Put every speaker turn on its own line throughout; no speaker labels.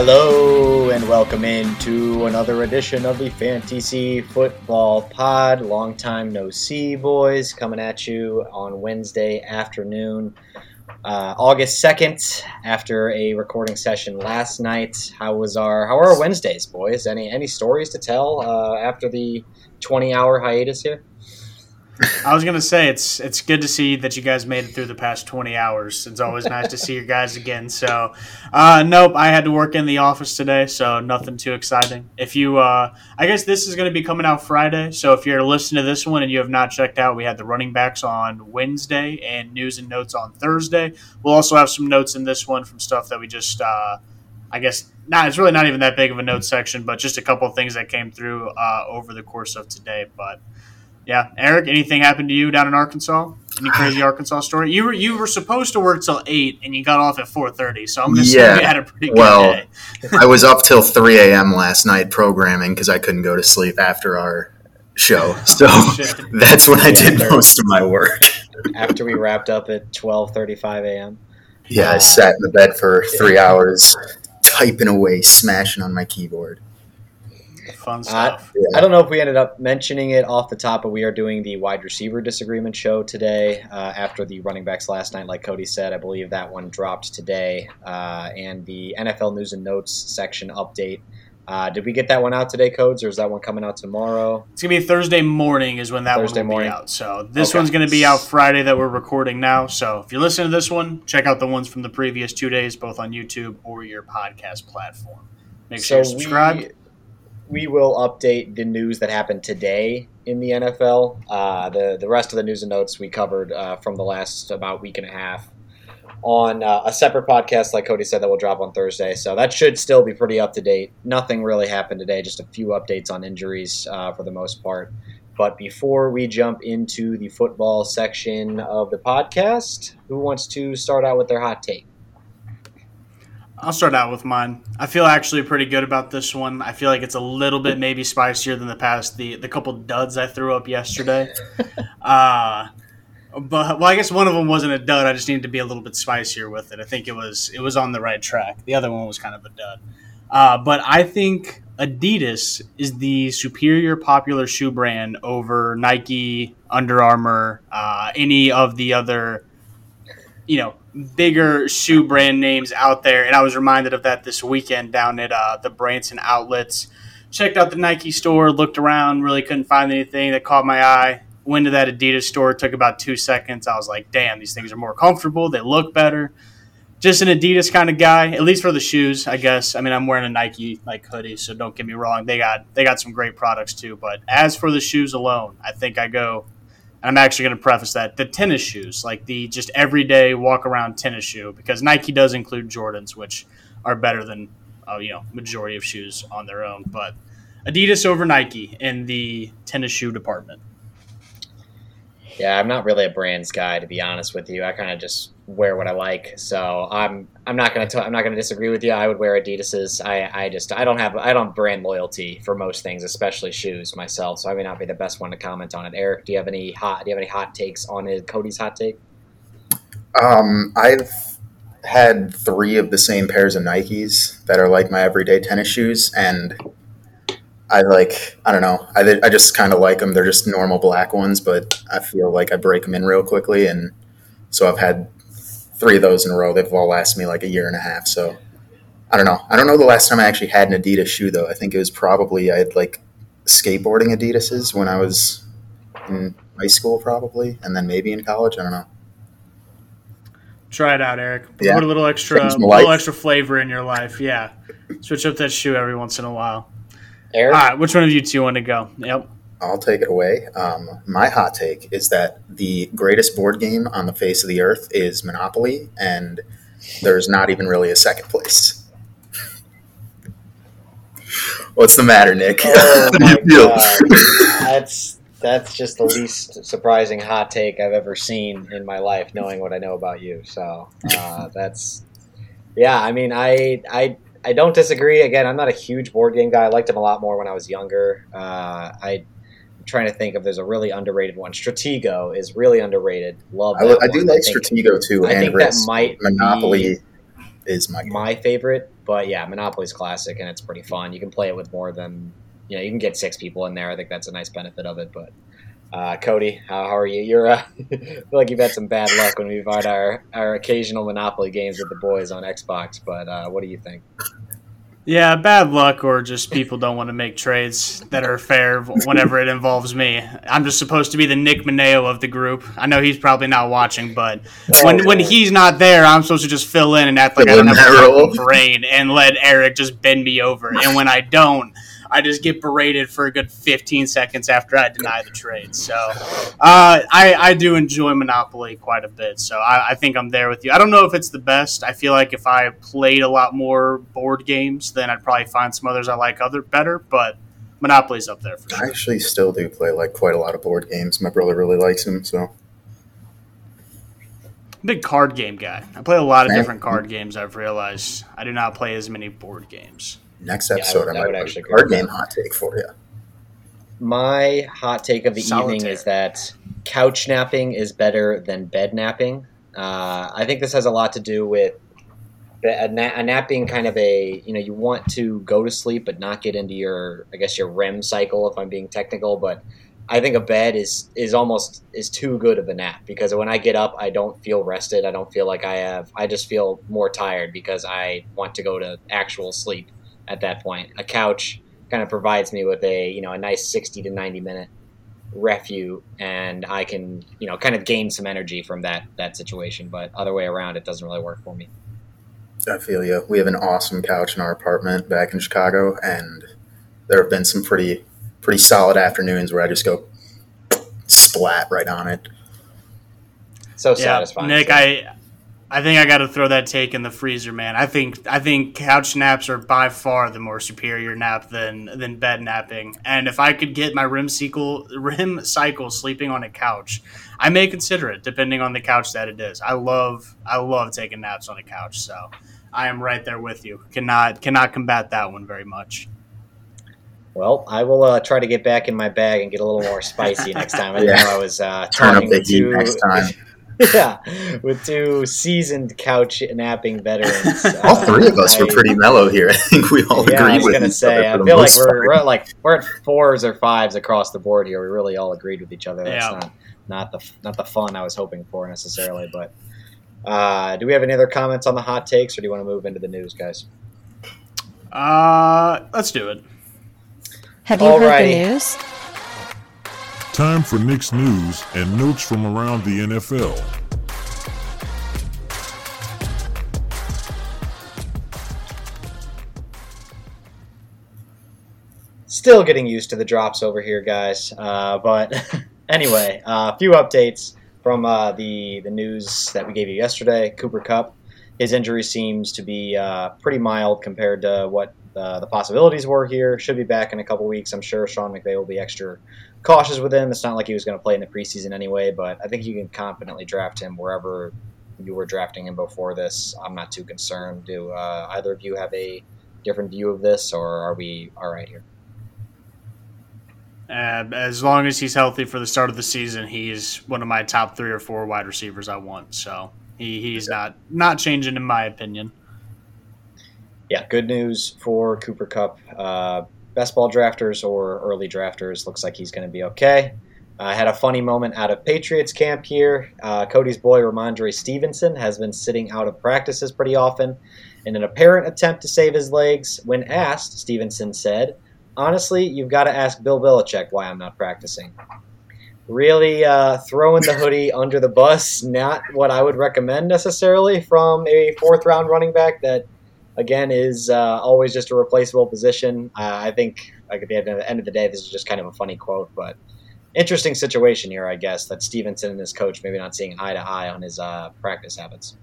Hello and welcome into another edition of the FanTC Football Pod. Long time no see, boys. Coming at you on Wednesday afternoon, uh, August second. After a recording session last night, how was our how are our Wednesdays, boys? Any any stories to tell uh, after the twenty hour hiatus here?
I was gonna say it's it's good to see that you guys made it through the past twenty hours. It's always nice to see you guys again. So, uh, nope, I had to work in the office today, so nothing too exciting. If you, uh, I guess this is gonna be coming out Friday. So if you're listening to this one and you have not checked out, we had the running backs on Wednesday and news and notes on Thursday. We'll also have some notes in this one from stuff that we just, uh, I guess, nah, it's really not even that big of a note section, but just a couple of things that came through uh, over the course of today, but. Yeah, Eric. Anything happened to you down in Arkansas? Any crazy Arkansas story? You were you were supposed to work till eight, and you got off at four thirty. So I'm gonna yeah. say you had a pretty good well, day.
I was up till three a.m. last night programming because I couldn't go to sleep after our show. Oh, so oh, that's when I did most of my work.
after we wrapped up at twelve thirty-five a.m.
Yeah, I sat in the bed for three hours, typing away, smashing on my keyboard
fun stuff.
Uh, I don't know if we ended up mentioning it off the top, but we are doing the wide receiver disagreement show today uh, after the running backs last night. Like Kody said, I believe that one dropped today, uh, and the NFL news and notes section update. Uh, did we get that one out today, Codes, or is that one coming out tomorrow?
It's gonna be Thursday morning is when that Thursday one will morning. be out. So this okay. one's gonna be out Friday that we're recording now. So if you're listening to this one, check out the ones from the previous two days, both on YouTube or your podcast platform. Make sure you subscribe. We
will update the news that happened today in the NFL. Uh, the the rest of the news and notes we covered uh, from the last about week and a half on uh, a separate podcast, like Kody said, that will drop on Thursday. So that should still be pretty up to date. Nothing really happened today, just a few updates on injuries uh, for the most part. But before we jump into the football section of the podcast, who wants to start out with their hot take?
I'll start out with mine. I feel actually pretty good about this one. I feel like it's a little bit maybe spicier than the past the the couple duds I threw up yesterday. uh, but well, I guess one of them wasn't a dud. I just needed to be a little bit spicier with it. I think it was it was on the right track. The other one was kind of a dud. Uh, but I think Adidas is the superior popular shoe brand over Nike, Under Armour, uh, any of the other, you know, bigger shoe brand names out there. And I was reminded of that this weekend down at uh, the Branson outlets. Checked out the Nike store, looked around, really couldn't find anything that caught my eye. Went to that Adidas store, took about two seconds. I was like, damn, these things are more comfortable. They look better. Just an Adidas kind of guy, at least for the shoes, I guess. I mean, I'm wearing a Nike like hoodie, so don't get me wrong. They got they got some great products too. But as for the shoes alone, I think I go I'm actually going to preface that the tennis shoes, like the just everyday walk around tennis shoe, because Nike does include Jordans, which are better than uh, you know majority of shoes on their own. But Adidas over Nike in the tennis shoe department.
Yeah, I'm not really a brands guy to be honest with you. I kind of just wear what I like. So I'm I'm not gonna t- I'm not gonna disagree with you. I would wear Adidas's. I I just I don't have I don't brand loyalty for most things, especially shoes myself. So I may not be the best one to comment on it. Eric, do you have any hot do you have any hot takes on it? Kody's hot take?
Um, I've had three of the same pairs of Nikes that are like my everyday tennis shoes, and I like I don't know I, I just kind of like them. They're just normal black ones, but I feel like I break them in real quickly, and so I've had three of those in a row. They've all lasted me like a year and a half. So I don't know. I don't know the last time I actually had an Adidas shoe though. I think it was probably I had like skateboarding Adidas's when I was in high school probably, and then maybe in college. I don't know.
Try it out, Eric. Yeah. Put a little extra, a little extra flavor in your life. Yeah, switch up that shoe every once in a while. Eric? All right, which one of you two want to go? Yep.
I'll take it away. Um, my hot take is that the greatest board game on the face of the earth is Monopoly, and there's not even really a second place. What's the matter, Nick? Oh
my God. that's that's just the least surprising hot take I've ever seen in my life, knowing what I know about you. So uh, that's yeah. I mean, I I I don't disagree. Again, I'm not a huge board game guy. I liked them a lot more when I was younger. Uh, I trying to think if there's a really underrated one. Stratego is really underrated. Love.
I, I, do like Stratego too. I think that might Monopoly. Is my
my favorite. But yeah, Monopoly's classic and it's pretty fun. You can play it with more than you know. You can get six people in there. I think that's a nice benefit of it. But uh, Kody, how, how are you? You're uh, I feel like you've had some bad luck when we've had our our occasional Monopoly games with the boys on Xbox. But uh, what do you think?
Yeah, bad luck, or just people don't want to make trades that are fair whenever it involves me. I'm just supposed to be the Nick Mineo of the group. I know he's probably not watching, but when
Oh,
when he's not there, I'm supposed to just fill in and act like I don't have a
that role.
fucking brain and let Eric just bend me over. And when I don't, I just get berated for a good 15 seconds after I deny the trade. So uh, I, I do enjoy Monopoly quite a bit. So I, I think I'm there with you. I don't know if it's the best. I feel like if I played a lot more board games, then I'd probably find some others I like other better. But Monopoly's up there for sure.
I actually still do play like quite a lot of board games. My brother really likes them, so
Big card game guy. I play a lot of different card games. I've realized I do not play as many board games.
Next
Yeah, I
episode
would-
I,
I would
might have
actually
a
agree
card
with
game hot take for you.
My hot take of the
Solitaire.
evening is that couch napping is better than bed napping. Uh, I think this has a lot to do with a, na- a napping kind of a you know you want to go to sleep but not get into your I guess your REM cycle if I'm being technical, but I think a bed is is almost is too good of a nap because when I get up I don't feel rested. I don't feel like I have. I just feel more tired because I want to go to actual sleep at that point. A couch kind of provides me with a you know a nice 60 to 90 minute refuge and i can you know kind of gain some energy from that that situation but other way around it doesn't really work for me
I feel you. We have an awesome couch in our apartment back in Chicago, and there have been some pretty pretty solid afternoons where I just go splat right on it.
so
Yeah,
satisfying
Nick,
So-
I I think I got to throw that take in the freezer, man. I think I think couch naps are by far the more superior nap than than bed napping. And if I could get my rim cycle REM cycle sleeping on a couch, I may consider it, depending on the couch that it is. I love I love taking naps on a couch, so I am right there with you. Cannot cannot combat that one very much.
well i will uh, try to get back in my bag and get a little more spicy next time i
Yeah.
know i was uh,
Turn up
talking
the
with
heat
two
next time.
Yeah with two seasoned couch napping veterans
All
Uh,
three of us were pretty mellow here. I think we all
yeah,
agree
I was
with
gonna
each
say.
other
I feel like
most
we're, we're like we're at fours or fives across the board here. We really all agreed with each other. That's
Yeah.
not not the not the fun I was hoping for necessarily. But uh, do we have any other comments on the hot takes, or do you want to move into the news, guys?
Uh, let's do it.
Have you heard the news?
Time for Nick's news and notes from around the NFL.
Still getting used to the drops over here, guys. Uh, but anyway, uh, a few updates from uh, the the news that we gave you yesterday. Cooper Kupp, his injury seems to be uh, pretty mild compared to what uh, the possibilities were here. Should be back in a couple weeks. I'm sure Sean McVay will be extra cautious with him. It's not like he was going to play in the preseason anyway, but I think you can confidently draft him wherever you were drafting him before this. I'm not too concerned. Do uh, either of you have a different view of this, or are we all right here?
Uh, as long as he's healthy for the start of the season, he's one of my top three or four wide receivers I want. So he, he's not not changing in my opinion.
yeah, good news for Cooper Kupp. Uh, best ball drafters or early drafters looks like he's going to be okay. I had a funny moment out of Patriots camp here. Uh, Kody's boy Rhamondre Stevenson has been sitting out of practices pretty often. In an apparent attempt to save his legs, when asked, Stevenson said, Honestly, you've got to ask Bill Belichick why I'm not practicing. Really uh, throwing the hoodie under the bus, not what I would recommend necessarily from a fourth round running back that again is uh, always just a replaceable position. Uh, I think like at the end, of the end of the day, this is just kind of a funny quote, but interesting situation here, I guess, that Stevenson and his coach maybe not seeing eye to eye on his uh, practice habits.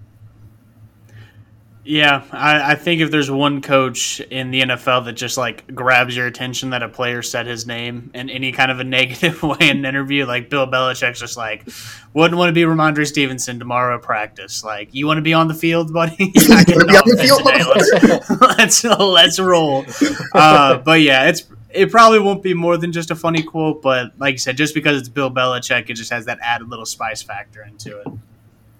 Yeah, I, I think if there's one coach in the NFL that just like grabs your attention that a player said his name in any kind of a negative way in an interview, like Bill Belichick's just like, wouldn't want to be Rhamondre Stevenson tomorrow at practice. Like, you want to be on the field, buddy? You're not getting off
the field,
today. Let's, let's let's roll. Uh, but yeah, it's it probably won't be more than just a funny quote, but like you said, just because it's Bill Belichick, it just has that added little spice factor into it.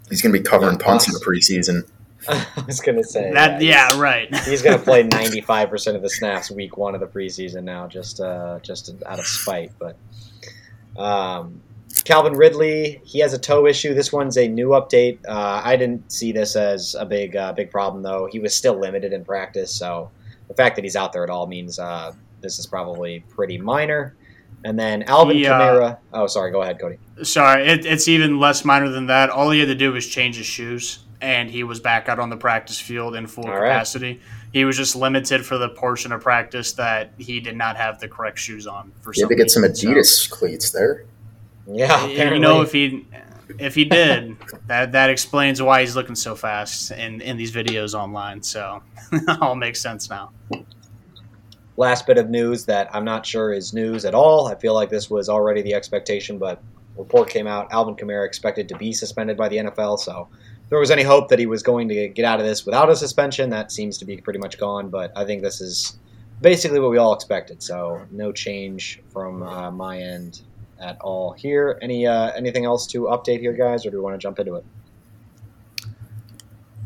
He's going to be covering punts in the preseason.
I was gonna say
That
yeah,
yeah, right.
He's, gonna play ninety five percent of the snaps week one of the preseason now, just uh, just out of spite. But um, Calvin Ridley, he has a toe issue. This one's a new update. Uh, I didn't see this as a big uh, big problem though. He was still limited in practice, so the fact that he's out there at all means uh, this is probably pretty minor. And then Alvin
He, uh,
Kamara. Oh, sorry. Go ahead, Kody.
Sorry, it, it's even less minor than that. All he had to do was change his shoes, and he was back out on the practice field in full
All right.
capacity. He was just limited for the portion of practice that he did not have the correct shoes on. For
You
some
had to get some
reason. So,
Adidas cleats there.
Yeah,
you know, if he if he did, that that explains why he's looking so fast in in these videos online. So all makes sense now.
last bit of news that I'm not sure is news at all. I feel like this was already the expectation, but report came out. Alvin Kamara expected to be suspended by the NFL, so if there was any hope that he was going to get out of this without a suspension, that seems to be pretty much gone. But I think this is basically what we all expected, so no change from uh, my end at all here. Any uh, anything else to update here, guys, or do we want to jump into it?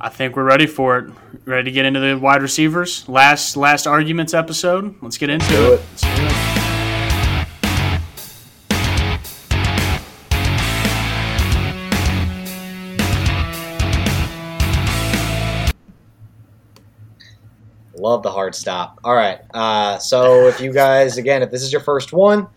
I think we're ready for it. Ready to get into the wide receivers. Last last arguments episode. Let's get into it.
it.
Let's do it.
Love the hard stop. All right. Uh, so if you guys, again, if this is your first one,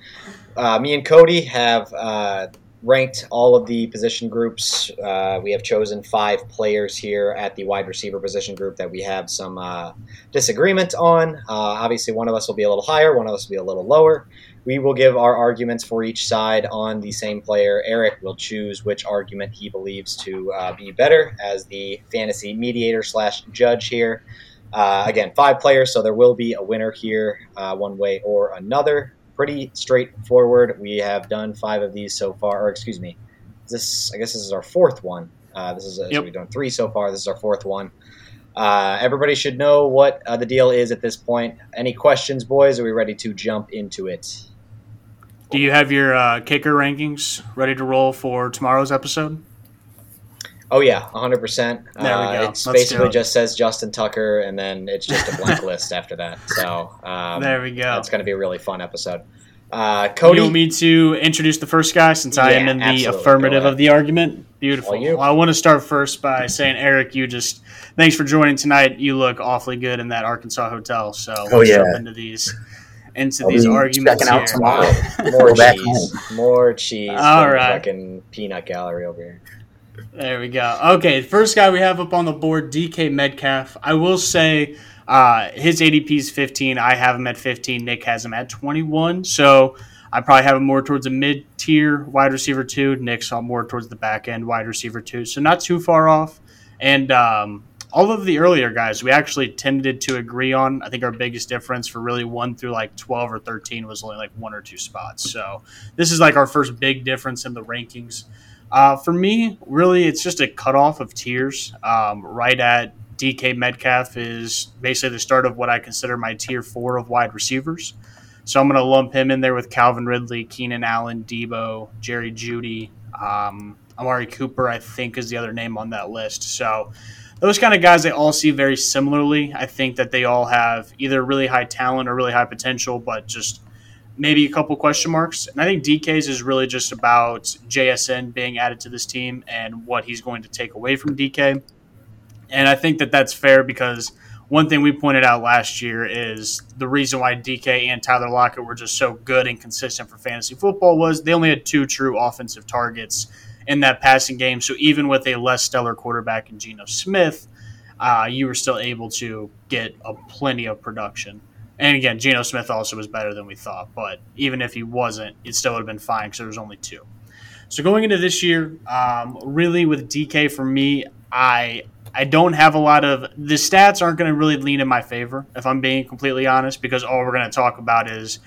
uh, me and Cody have uh, ranked all of the position groups. Uh, we have chosen five players here at the wide receiver position group that we have some uh, disagreement on. Uh, obviously, one of us will be a little higher, one of us will be a little lower. We will give our arguments for each side on the same player. Eric will choose which argument he believes to be better as the fantasy mediator slash judge here. Uh, again, five players, so there will be a winner here, uh, one way or another. Pretty straightforward. We have done five of these so far, or excuse me, this I guess this is our fourth one. Uh, this is a, so we've done three so far. This is our fourth one. Uh, everybody should know what uh, the deal is at this point. Any questions, boys? Are we ready to jump into it?
Do you have your uh, kicker rankings ready to roll for tomorrow's episode?
Oh yeah, 100. percent
There we go.
It basically
it.
just says Justin Tucker, and then it's just a blank list after that. So um,
there we go.
That's going to be a really fun episode. Uh,
You
Kody,
want me to introduce the first guy since I am in the
absolutely.
affirmative of the argument? Beautiful.
You.
Well, I want to start first by saying, Eric, you just thanks for joining tonight. You look awfully good in that Arkansas hotel. So
Oh,
let's
yeah.
jump into these into
I'll
these arguments
checking
here.
out tomorrow.
more cheese, more cheese.
All
from fucking peanut gallery over here.
There we go. Okay, first guy we have up on the board, DK Metcalf. I will say uh, his ADP is 15. I have him at 15. Nick has him at 21. So I probably have him more towards a mid tier wide receiver two. Nick's more towards the back end wide receiver two. So not too far off. And um, all of the earlier guys we actually tended to agree on. I think our biggest difference for really one through like 12 or 13 was only like one or two spots. So this is like our first big difference in the rankings. Uh, for me, really, it's just a cutoff of tiers. Um, right at DK Metcalf is basically the start of what I consider my tier four of wide receivers. So I'm going to lump him in there with Calvin Ridley, Keenan Allen, Deebo, Jerry Jeudy, um, Amari Cooper. I think is the other name on that list. So those kind of guys, they all see very similarly. I think that they all have either really high talent or really high potential, but just maybe a couple question marks. And I think DK's is really just about JSN being added to this team and what he's going to take away from DK. And I think that that's fair because one thing we pointed out last year is the reason why DK and Tyler Lockett were just so good and consistent for fantasy football was they only had two true offensive targets in that passing game. So even with a less stellar quarterback in Geno Smith, uh, you were still able to get a plenty of production. And again, Geno Smith also was better than we thought, but even if he wasn't, it still would have been fine because there was only two. So going into this year, um, really with DK for me, I I don't have a lot of the stats aren't going to really lean in my favor if I'm being completely honest because all we're going to talk about is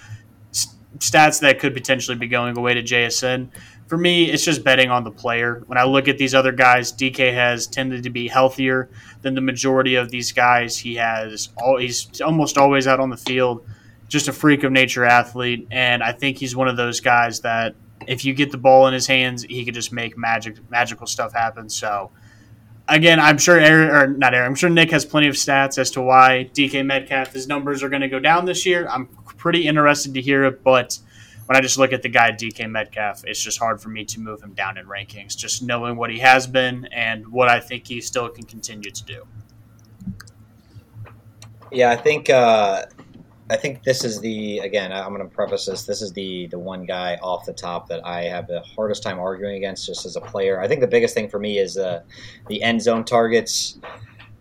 stats that could potentially be going away to JSN. For me, it's just betting on the player. When I look at these other guys, DK has tended to be healthier than the majority of these guys. He has all he's almost always out on the field, just a freak of nature athlete, and I think he's one of those guys that if you get the ball in his hands, he could just make magic magical stuff happen. So again, I'm sure Aaron, or not Aaron, I'm sure Nick has plenty of stats as to why DK Metcalf, his numbers are going to go down this year. I'm pretty interested to hear it, but when I just look at the guy DK Metcalf, it's just hard for me to move him down in rankings, just knowing what he has been and what I think he still can continue to do.
Yeah, I think uh, I think this is the again. I'm going to preface this. This is the the one guy off the top that I have the hardest time arguing against, just as a player. I think the biggest thing for me is uh, the end zone targets.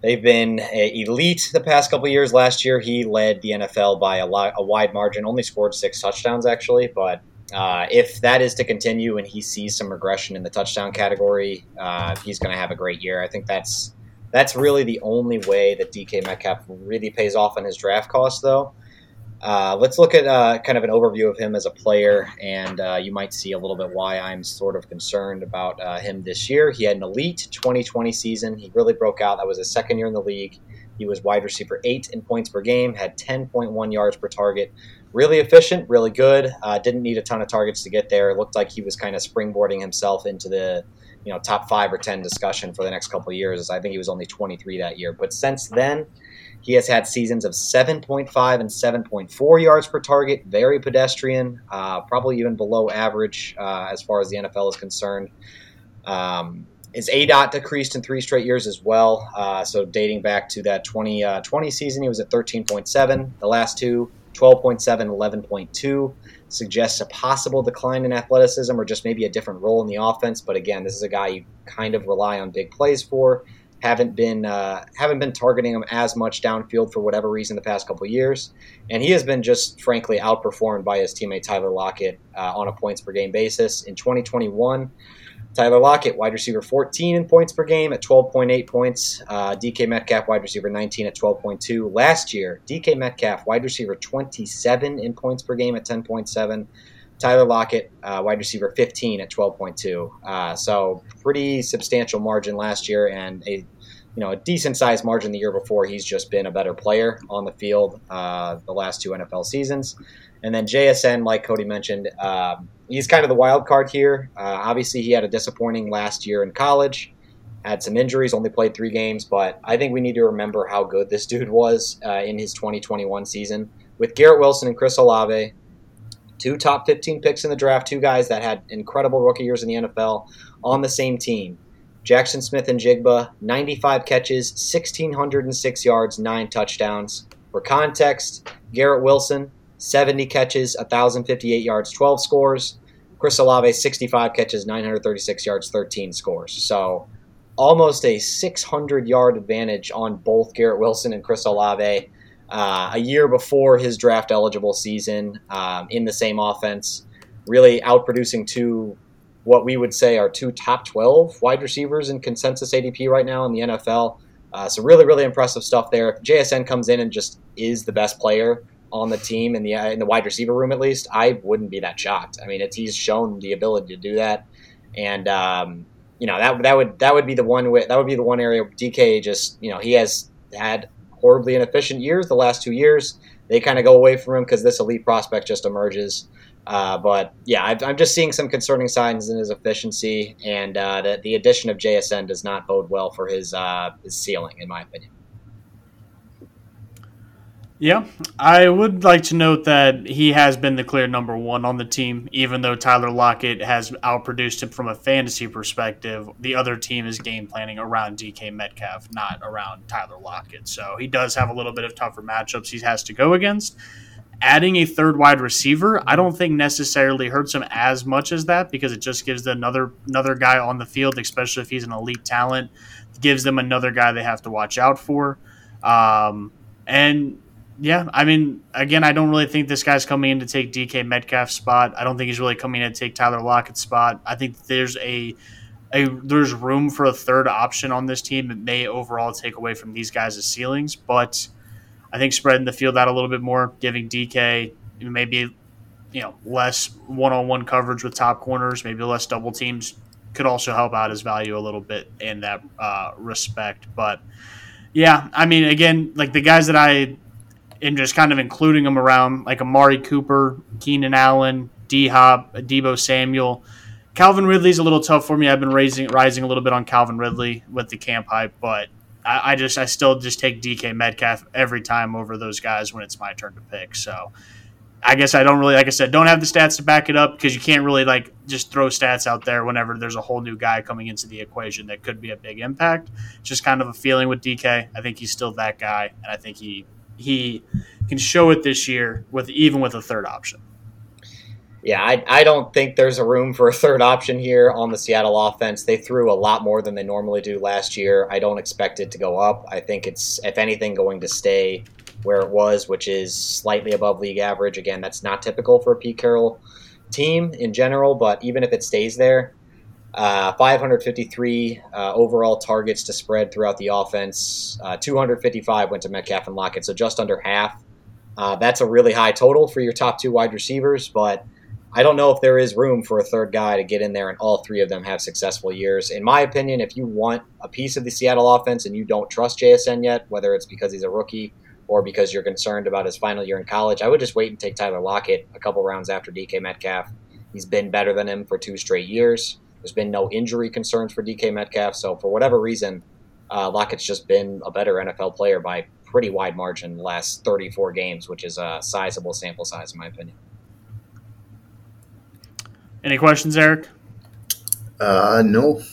They've been elite the past couple years. Last year, he led the NFL by a, lot, a wide margin. Only scored six touchdowns, actually. But uh, if that is to continue and he sees some regression in the touchdown category, uh, he's going to have a great year. I think that's that's really the only way that DK Metcalf really pays off on his draft cost, though. Uh, let's look at uh, kind of an overview of him as a player, and uh, you might see a little bit why I'm sort of concerned about uh, him this year. He had an elite 2020 season. He really broke out. That was his second year in the league. He was wide receiver eight in points per game, had 10.1 yards per target. Really efficient, really good. Uh, didn't need a ton of targets to get there. It looked like he was kind of springboarding himself into the you know top five or ten discussion for the next couple years. I think he was only 23 that year, but since then he has had seasons of 7.5 and 7.4 yards per target, very pedestrian, uh, probably even below average uh, as far as the NFL is concerned. Um, his dot decreased in three straight years as well. Uh, so dating back to that 2020 uh, season, he was at 13.7. The last two, 12.7, 11.2 suggests a possible decline in athleticism or just maybe a different role in the offense. But again, this is a guy you kind of rely on big plays for haven't been uh, haven't been targeting him as much downfield for whatever reason the past couple years, and he has been just frankly outperformed by his teammate Tyler Lockett uh, on a points per game basis in 2021. Tyler Lockett, wide receiver 14 in points per game at 12.8 points. Uh, DK Metcalf, wide receiver 19 at 12.2. Last year, DK Metcalf, wide receiver 27 in points per game at 10.7. Tyler Lockett, uh, wide receiver 15 at 12.2. Uh, so pretty substantial margin last year and a you know a decent sized margin the year before. He's just been a better player on the field uh, the last two NFL seasons. And then JSN, like Kody mentioned, um, he's kind of the wild card here. Uh, obviously, he had a disappointing last year in college. Had some injuries, only played three games, but I think we need to remember how good this dude was uh, in his 2021 season with Garrett Wilson and Chris Olave two top 15 picks in the draft, two guys that had incredible rookie years in the NFL on the same team. Jaxon Smith-Njigba, 95 catches, 1,606 yards, nine touchdowns. For context, Garrett Wilson, 70 catches, 1,058 yards, 12 scores. Chris Olave, 65 catches, 936 yards, 13 scores. So almost a 600 yard advantage on both Garrett Wilson and Chris Olave uh, a year before his draft eligible season um, in the same offense, really outproducing two, what we would say are two top 12 wide receivers in consensus ADP right now in the NFL. Uh, so really, really impressive stuff there. If JSN comes in and just is the best player on the team in the in the wide receiver room, at least, I wouldn't be that shocked. I mean, it's he's shown the ability to do that, and um, you know that that would that would be the one way, that would be the one area DK just you know he has had horribly inefficient years the last two years. They kind of go away from him because this elite prospect just emerges. Uh, but yeah, i am just seeing some concerning signs in his efficiency, and uh, the, the, addition of JSN does not bode well for his uh, his ceiling, in my opinion.
Yeah, I would like to note that he has been the clear number one on the team, even though Tyler Lockett has outproduced him from a fantasy perspective. The other team is game planning around DK Metcalf, not around Tyler Lockett. So he does have a little bit of tougher matchups he has to go against. Adding a third wide receiver, I don't think necessarily hurts him as much as that because it just gives another another guy on the field, especially if he's an elite talent, gives them another guy they have to watch out for. Um, and yeah, I mean, again, I don't really think this guy's coming in to take DK Metcalf's spot. I don't think he's really coming in to take Tyler Lockett's spot. I think there's a, a there's room for a third option on this team that may overall take away from these guys' ceilings, but I think spreading the field out a little bit more, giving DK maybe you know less one-on-one coverage with top corners, maybe less double teams could also help out his value a little bit in that uh, respect. But yeah, I mean, again, like the guys that I and just kind of including them around like Amari Cooper, Keenan Allen, D Hop, Deebo Samuel. Calvin Ridley's a little tough for me. I've been raising rising a little bit on Calvin Ridley with the camp hype, but I, I just I still just take DK Metcalf every time over those guys when it's my turn to pick. So I guess I don't really, like I said, don't have the stats to back it up because you can't really like just throw stats out there whenever there's a whole new guy coming into the equation that could be a big impact. Just kind of a feeling with DK. I think he's still that guy, and I think he he can show it this year with even with a third option.
Yeah, I, I don't think there's a room for a third option here on the Seattle offense. They threw a lot more than they normally do last year. I don't expect it to go up. I think it's, if anything, going to stay where it was, which is slightly above league average. Again, that's not typical for a Pete Carroll team in general, but even if it stays there, uh, 553 uh, overall targets to spread throughout the offense. Uh, 255 went to Metcalf and Lockett, so just under half. Uh, that's a really high total for your top two wide receivers, but I don't know if there is room for a third guy to get in there and all three of them have successful years. In my opinion, if you want a piece of the Seattle offense and you don't trust JSN yet, whether it's because he's a rookie or because you're concerned about his final year in college, I would just wait and take Tyler Lockett a couple rounds after DK Metcalf. He's been better than him for two straight years. There's been no injury concerns for DK Metcalf, so for whatever reason, uh, Lockett's just been a better NFL player by pretty wide margin the last 34 games, which is a sizable sample size in my opinion.
Any questions, Eric?
Uh, no.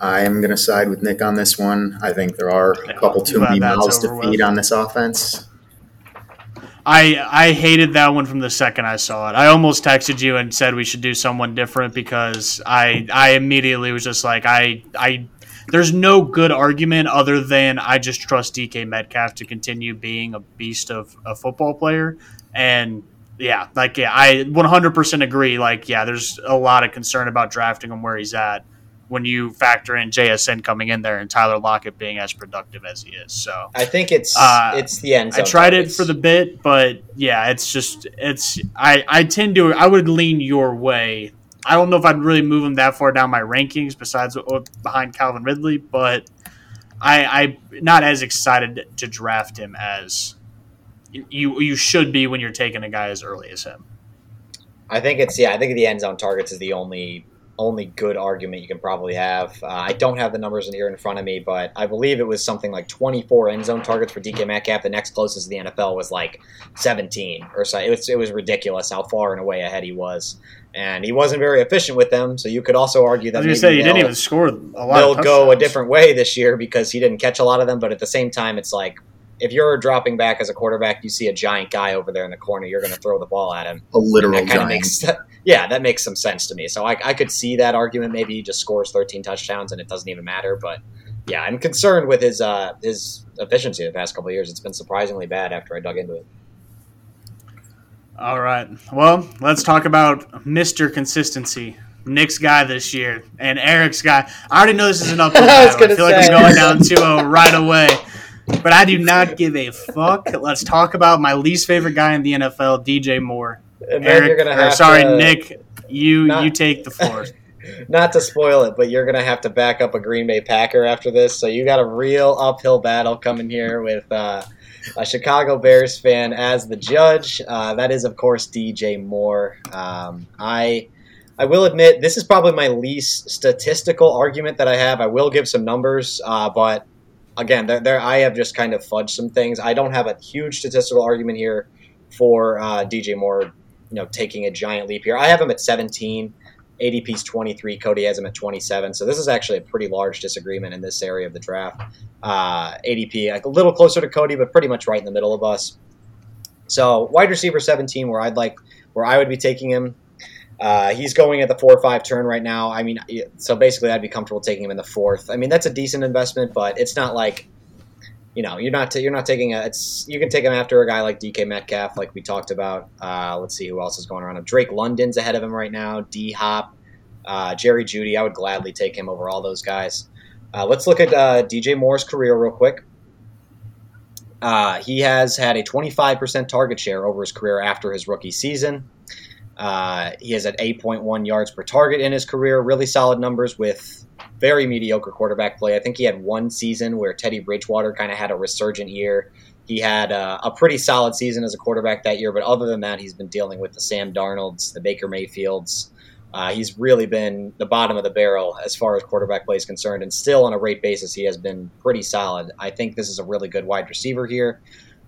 I'm going to side with Nick on this one. I think there are a couple too many mouths to feed on this offense.
I I hated that one from the second I saw it. I almost texted you and said we should do someone different because I I immediately was just like I I there's no good argument other than I just trust DK Metcalf to continue being a beast of a football player. And yeah, like yeah, I 100% agree. Like yeah, there's a lot of concern about drafting him where he's at when you factor in JSN coming in there and Tyler Lockett being as productive as he is. So
I think it's uh, it's the end.
I tried it for the bit, but yeah, it's just it's I I tend to I would lean your way I don't know if I'd really move him that far down my rankings besides behind Calvin Ridley, but I, I'm not as excited to draft him as you you should be when you're taking a guy as early as him.
I think it's yeah. I think the end zone targets is the only only good argument you can probably have. Uh, I don't have the numbers in here in front of me, but I believe it was something like 24 end zone targets for DK Metcalf. The next closest in the NFL was like 17 or so. It was, it was ridiculous how far and away ahead he was. And he wasn't very efficient with them, so you could also argue that.
I was say he didn't even score a lot.
They'll go a different way this year because he didn't catch a lot of them. But at the same time, it's like if you're dropping back as a quarterback, you see a giant guy over there in the corner, you're going to throw the ball at him.
A literal giant. Makes,
yeah, that makes some sense to me. So I, I could see that argument. Maybe he just scores 13 touchdowns and it doesn't even matter. But yeah, I'm concerned with his uh, his efficiency the past couple years. It's been surprisingly bad after I dug into it.
All right. Well, let's talk about Mr. Consistency. Nick's guy this year and Eric's guy. I already know this is an uphill battle. I, I feel say. like I'm going down 2-0 right away. But I do not give a fuck. Let's talk about my least favorite guy in the NFL, DJ Moore. Eric, or, sorry, to, Nick, you not, you take the floor.
not to spoil it, but you're gonna have to back up a Green Bay Packer after this. So you got a real uphill battle coming here with uh, a Chicago Bears fan as the judge. Uh, that is, of course, DJ Moore. Um, I. I will admit this is probably my least statistical argument that I have. I will give some numbers, uh, but again, there, there, I have just kind of fudged some things. I don't have a huge statistical argument here for uh, DJ Moore, you know, taking a giant leap here. I have him at 17. ADP's 23. Kody has him at 27. So this is actually a pretty large disagreement in this area of the draft. Uh, ADP like a little closer to Kody, but pretty much right in the middle of us. So wide receiver 17, where I'd like, where I would be taking him. Uh, he's going at the four or five turn right now. I mean, so basically, I'd be comfortable taking him in the fourth. I mean, that's a decent investment, but it's not like, you know, you're not t- you're not taking a. It's you can take him after a guy like DK Metcalf, like we talked about. Uh, let's see who else is going around. him. Drake London's ahead of him right now. D Hop, uh, Jerry Jeudy. I would gladly take him over all those guys. Uh, let's look at uh, DJ Moore's career real quick. Uh, he has had a 25% target share over his career after his rookie season. Uh, he has at 8.1 yards per target in his career. Really solid numbers with very mediocre quarterback play. I think he had one season where Teddy Bridgewater kind of had a resurgent year. He had uh, a pretty solid season as a quarterback that year, but other than that, he's been dealing with the Sam Darnolds, the Baker Mayfields. Uh, he's really been the bottom of the barrel as far as quarterback play is concerned, and still on a rate basis, he has been pretty solid. I think this is a really good wide receiver here.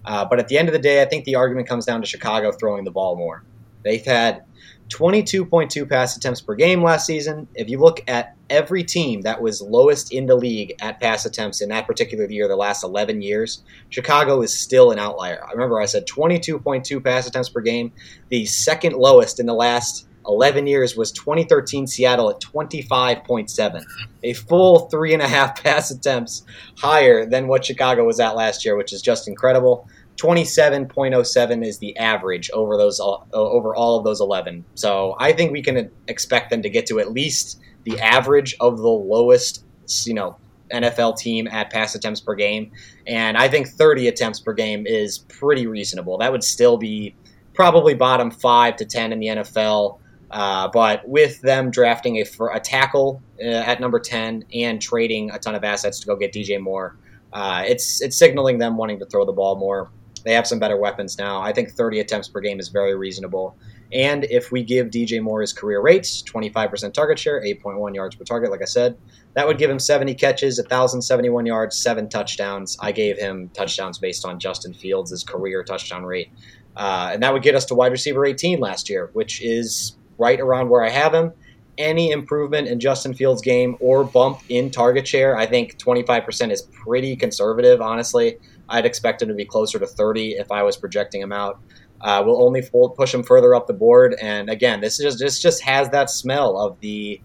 Uh, but at the end of the day, I think the argument comes down to Chicago throwing the ball more. They've had 22.2 pass attempts per game last season. If you look at every team that was lowest in the league at pass attempts in that particular year, the last 11 years, Chicago is still an outlier. I remember I said 22.2 pass attempts per game. The second lowest in the last 11 years was 2013 Seattle at 25.7, a full three and a half pass attempts higher than what Chicago was at last year, which is just incredible. 27.07 is the average over those uh, over all of those 11. So I think we can expect them to get to at least the average of the lowest, you know, NFL team at pass attempts per game. And I think 30 attempts per game is pretty reasonable. That would still be probably bottom 5 to 10 in the NFL. Uh, but with them drafting a, a tackle uh, at number 10 and trading a ton of assets to go get DJ Moore, uh, it's it's signaling them wanting to throw the ball more. They have some better weapons now. I think 30 attempts per game is very reasonable. And if we give DJ Moore his career rates, 25% target share, 8.1 yards per target, like I said, that would give him 70 catches, 1,071 yards, seven touchdowns. I gave him touchdowns based on Justin Fields' career touchdown rate. Uh, and that would get us to wide receiver 18 last year, which is right around where I have him. Any improvement in Justin Fields' game or bump in target share, I think 25% is pretty conservative, honestly. I'd expect him to be closer to 30 if I was projecting him out. Uh, will only push him further up the board. And again, this is just, this just has that smell of the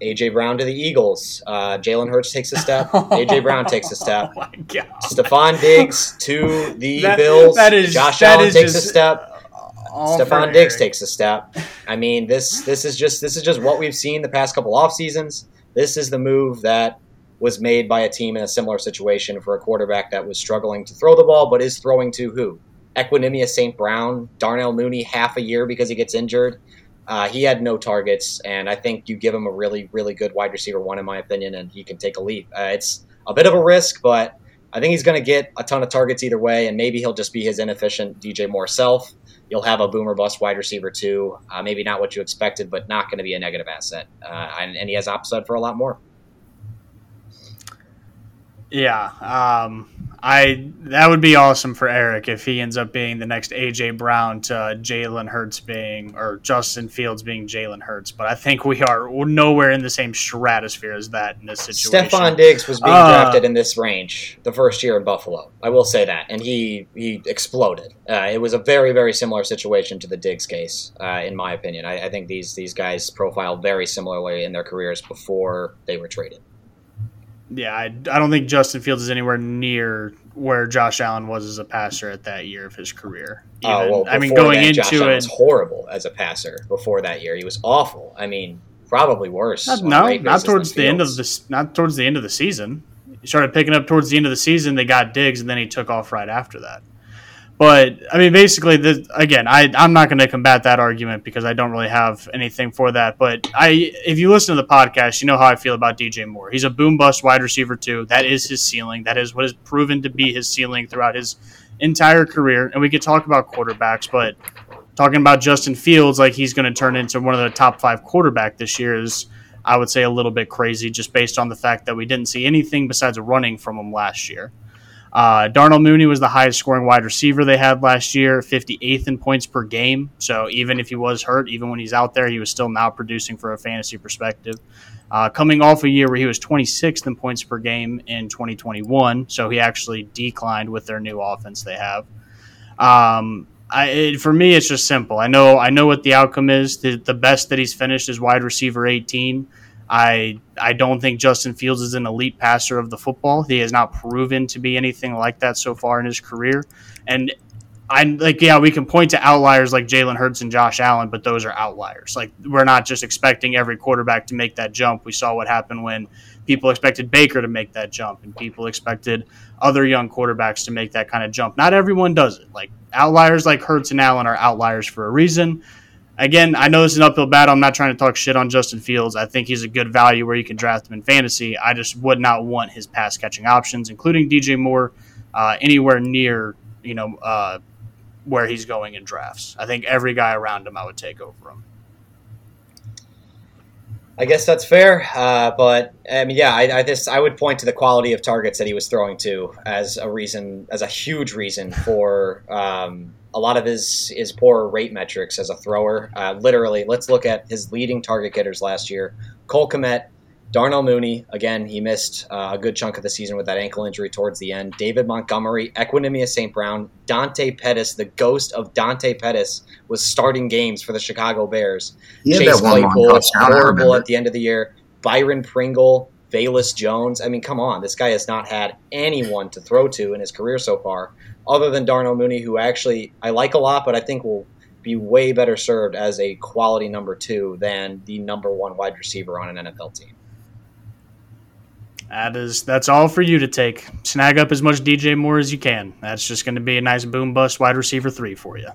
AJ Brown to the Eagles. Uh, Jalen Hurts takes a step. AJ Brown takes a step. Oh my God. Stefon Diggs to the that, Bills. That is, Josh that Allen is takes just, a step. Stefon Diggs takes a step. I mean, this this is just this is just what we've seen the past couple off seasons. This is the move that was made by a team in a similar situation for a quarterback that was struggling to throw the ball, but is throwing to who? Equanimeous St. Brown, Darnell Mooney, half a year because he gets injured. Uh, he had no targets, and I think you give him a really, really good wide receiver one, in my opinion, and he can take a leap. Uh, it's a bit of a risk, but I think he's going to get a ton of targets either way, and maybe he'll just be his inefficient DJ Moore self. You'll have a boomer bust wide receiver two. Uh, maybe not what you expected, but not going to be a negative asset. Uh, and, and, he has upside for a lot more.
Yeah, um, I that would be awesome for Eric if he ends up being the next AJ Brown to Jalen Hurts being or Justin Fields being Jalen Hurts. But I think we are nowhere in the same stratosphere as that in this situation.
Stefon Diggs was being uh, drafted in this range the first year in Buffalo. I will say that, and he he exploded. Uh, it was a very very similar situation to the Diggs case, uh, in my opinion. I, I think these these guys profile very similarly in their careers before they were traded
yeah, I, I don't think Justin Fields is anywhere near where Josh Allen was as a passer at that year of his career.
Oh, Even, oh well, I mean, going that, into Josh it, was horrible as a passer before that year. He was awful. I mean, probably worse.
Not, no, not towards the end of the not towards the end of the season. He started picking up towards the end of the season. They got Diggs, and then he took off right after that. But I mean, basically, the, again, I, I'm not going to combat that argument because I don't really have anything for that. But I, if you listen to the podcast, you know how I feel about DJ Moore. He's a boom bust wide receiver two. That is his ceiling. That is what has proven to be his ceiling throughout his entire career. And we could talk about quarterbacks, but talking about Justin Fields like he's going to turn into one of the top five quarterback this year is, I would say, a little bit crazy just based on the fact that we didn't see anything besides running from him last year. Uh, Darnell Mooney was the highest scoring wide receiver they had last year, 58th in points per game. So even if he was hurt, even when he's out there, he was still now producing for a fantasy perspective. Uh, coming off a year where he was 26th in points per game in 2021, so he actually declined with their new offense they have. Um, I, it, for me, it's just simple. I know I know what the outcome is. The, the best that he's finished is wide receiver 18. I I don't think Justin Fields is an elite passer of the football. He has not proven to be anything like that so far in his career. And I like yeah, we can point to outliers like Jalen Hurts and Josh Allen, but those are outliers. Like we're not just expecting every quarterback to make that jump. We saw what happened when people expected Baker to make that jump and people expected other young quarterbacks to make that kind of jump. Not everyone does it. Like outliers like Hurts and Allen are outliers for a reason again, I know this is an uphill battle. I'm not trying to talk shit on Justin Fields. I think he's a good value where you can draft him in fantasy. I just would not want his pass catching options, including DJ Moore, uh, anywhere near you know uh, where he's going in drafts. I think every guy around him I would take over him.
I guess that's fair, uh, but I mean, yeah, I, I this I would point to the quality of targets that he was throwing to as a reason, as a huge reason for um, a lot of his his poor rate metrics as a thrower. Uh, literally, let's look at his leading target getters last year: Cole Kmet, Darnell Mooney, again, he missed uh, a good chunk of the season with that ankle injury towards the end. David Montgomery, Equanimeous St. Brown, Dante Pettis, the ghost of Dante Pettis, was starting games for the Chicago Bears. Chase Claypool, horrible at the end of the year. Byron Pringle, Velus Jones. I mean, come on. This guy has not had anyone to throw to in his career so far, other than Darnell Mooney, who actually I like a lot, but I think will be way better served as a quality number two than the number one wide receiver on an NFL team.
That is that's all for you to take. Snag up as much DJ Moore as you can. That's just going to be a nice boom bust wide receiver three for you.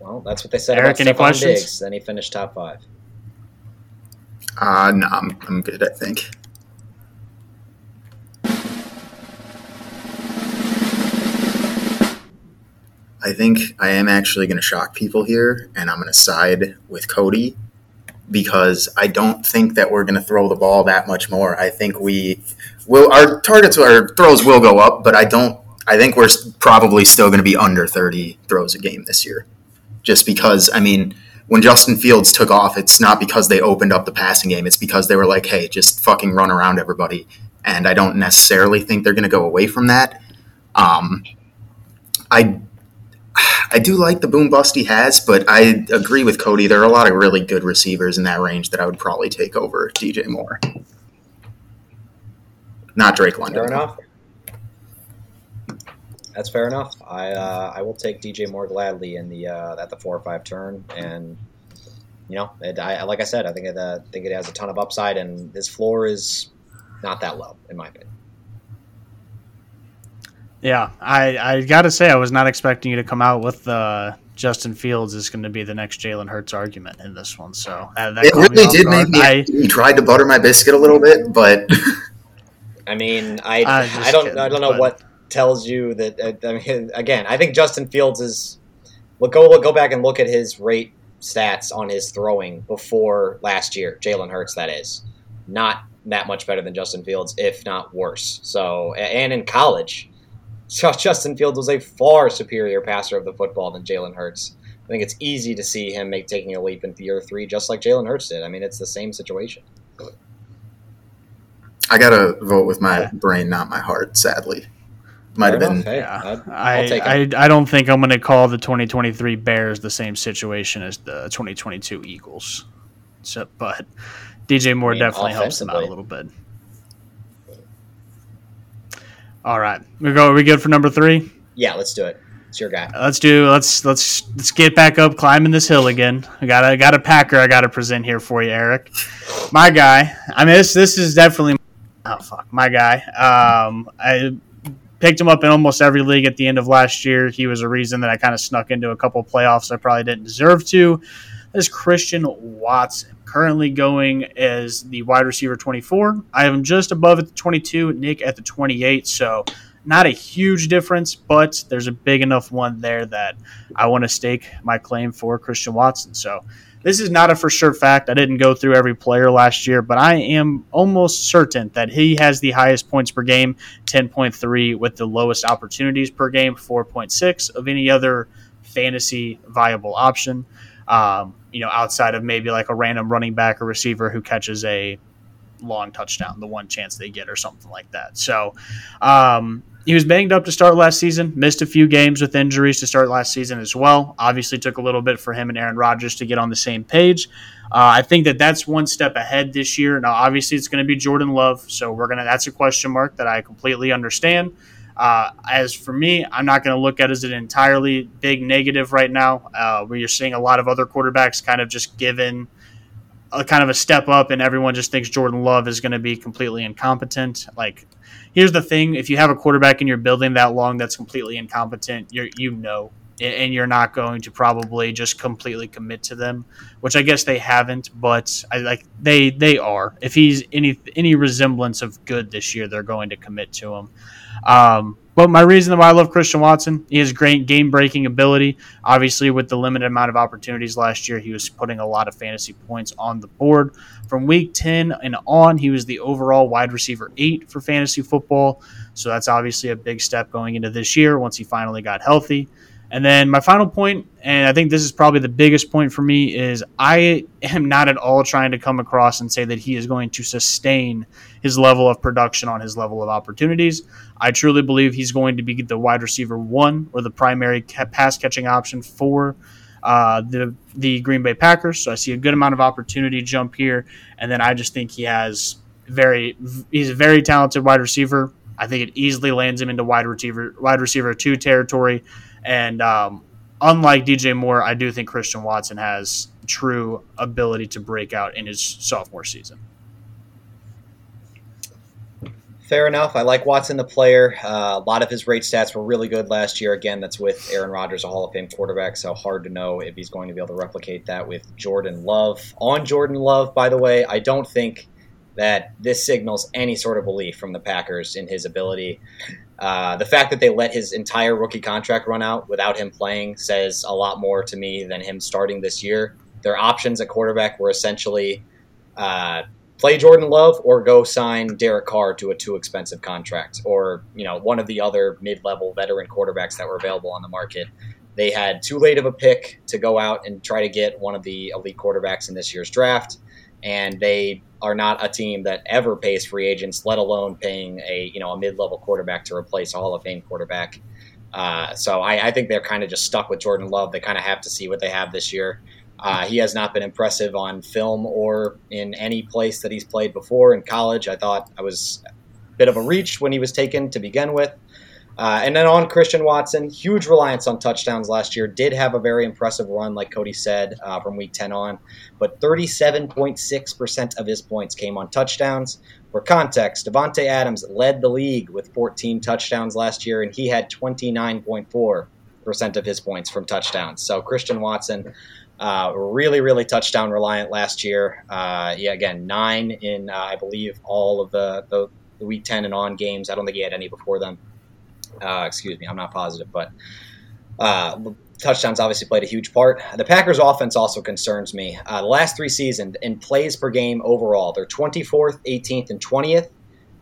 Well, that's what they said Eric, about any Stefon questions? Diggs. Then he finished top five.
Uh, no, I'm, I'm good, I think. I think I am actually going to shock people here, and I'm going to side with Kody because I don't think that we're going to throw the ball that much more. I think we will. Our targets, our throws will go up, but I don't. I think we're probably still going to be under 30 throws a game this year, just because. I mean, when Justin Fields took off, it's not because they opened up the passing game. It's because they were like, "Hey, just fucking run around everybody." And I don't necessarily think they're going to go away from that. Um, I I do like the boom bust he has, but I agree with Kody. There are a lot of really good receivers in that range that I would probably take over DJ Moore. Not Drake London.
Fair enough. That's fair enough. I uh, I will take DJ Moore gladly in the uh, at the four or five turn, and you know, it, I, like I said, I think it uh, think it has a ton of upside, and his floor is not that low, in my opinion.
Yeah, I, I got to say, I was not expecting you to come out with uh, Justin Fields is going to be the next Jalen Hurts argument in this one. So uh,
that it really did make me. I, he tried to butter my biscuit a little bit, but
I mean, I I don't kidding, I don't know but, what tells you that. Uh, I mean, again, I think Justin Fields is. Look, go go back and look at his rate stats on his throwing before last year. Jalen Hurts, that is, not that much better than Justin Fields, if not worse. So, and in college Justin Fields was a far superior passer of the football than Jalen Hurts. I think it's easy to see him make taking a leap into year three, just like Jalen Hurts did. I mean, it's the same situation.
I gotta vote with my brain, not my heart. Sadly, might have been.
Hey, yeah. I, I, I don't think I'm going to call the 2023 Bears the same situation as the 2022 Eagles. So, but DJ Moore I mean, definitely helps them out a little bit. All right, we go. Are we good for number three?
Yeah, let's do it. It's your guy.
Let's do. Let's let's let's get back up, climbing this hill again. I got a got a Packer. I got to present here for you, Eric. My guy. I mean, this this is definitely. Oh fuck, my guy. Um, I picked him up in almost every league at the end of last year. He was a reason that I kind of snuck into a couple playoffs I probably didn't deserve to. Is Christian Watson currently going as the wide receiver 24. I have him just above at the 22, Nick at the 28. So not a huge difference, but there's a big enough one there that I want to stake my claim for Christian Watson. So this is not a for sure fact. I didn't go through every player last year, but I am almost certain that he has the highest points per game, 10.3, with the lowest opportunities per game, 4.6 of any other fantasy viable option. Um, you know, outside of maybe like a random running back or receiver who catches a long touchdown, the one chance they get or something like that. So, um, he was banged up to start last season, missed a few games with injuries to start last season as well. Obviously, took a little bit for him and Aaron Rodgers to get on the same page. Uh, I think that that's one step ahead this year. Now, obviously, it's going to be Jordan Love, so we're gonna. That's a question mark that I completely understand. Uh, as for me, I'm not going to look at it as an entirely big negative right now, uh, where you're seeing a lot of other quarterbacks kind of just given a kind of a step up, and everyone just thinks Jordan Love is going to be completely incompetent. Like, here's the thing: if you have a quarterback in your building that long that's completely incompetent, you you know and you're not going to probably just completely commit to them, which I guess they haven't, but I like they they are. If he's any any resemblance of good this year, they're going to commit to him. Um, but my reason why I love Christian Watson, he has great game breaking ability. Obviously, with the limited amount of opportunities last year, he was putting a lot of fantasy points on the board. From week 10 and on, he was the overall wide receiver eight for fantasy football. So that's obviously a big step going into this year once he finally got healthy. And then my final point, and I think this is probably the biggest point for me, is I am not at all trying to come across and say that he is going to sustain his level of production on his level of opportunities. I truly believe he's going to be the wide receiver one or the primary pass catching option for uh, the the Green Bay Packers. So I see a good amount of opportunity jump here, and then I just think he has very he's a very talented wide receiver. I think it easily lands him into wide receiver wide receiver two territory. And um, unlike DJ Moore, I do think Christian Watson has true ability to break out in his sophomore season.
Fair enough. I like Watson, the player. Uh, a lot of his rate stats were really good last year. Again, that's with Aaron Rodgers, a Hall of Fame quarterback, so hard to know if he's going to be able to replicate that with Jordan Love. On Jordan Love, by the way, I don't think that this signals any sort of belief from the Packers in his ability. Uh, the fact that they let his entire rookie contract run out without him playing says a lot more to me than him starting this year. Their options at quarterback were essentially uh, play Jordan Love or go sign Derek Carr to a too expensive contract, or you know one of the other mid-level veteran quarterbacks that were available on the market. They had too late of a pick to go out and try to get one of the elite quarterbacks in this year's draft and they are not a team that ever pays free agents, let alone paying a you know a mid-level quarterback to replace a Hall of Fame quarterback. Uh, so I, I, think they're kind of just stuck with Jordan Love. They kind of have to see what they have this year. Uh, he has not been impressive on film or in any place that he's played before in college. I thought I was a bit of a reach when he was taken to begin with. Uh, and then on Christian Watson, huge reliance on touchdowns last year. Did have a very impressive run, like Kody said, uh, from week 10 on. But 37.6% of his points came on touchdowns. For context, Davante Adams led the league with 14 touchdowns last year, and he had 29.4% of his points from touchdowns. So Christian Watson, uh, really, really touchdown reliant last year. Uh, yeah, again, nine in, uh, I believe, all of the, the, the week 10 and on games. I don't think he had any before them. Uh, excuse me, I'm not positive, but uh, touchdowns obviously played a huge part. The Packers' offense also concerns me. Uh, the last three seasons in plays per game overall, they're 24th, 18th, and 20th.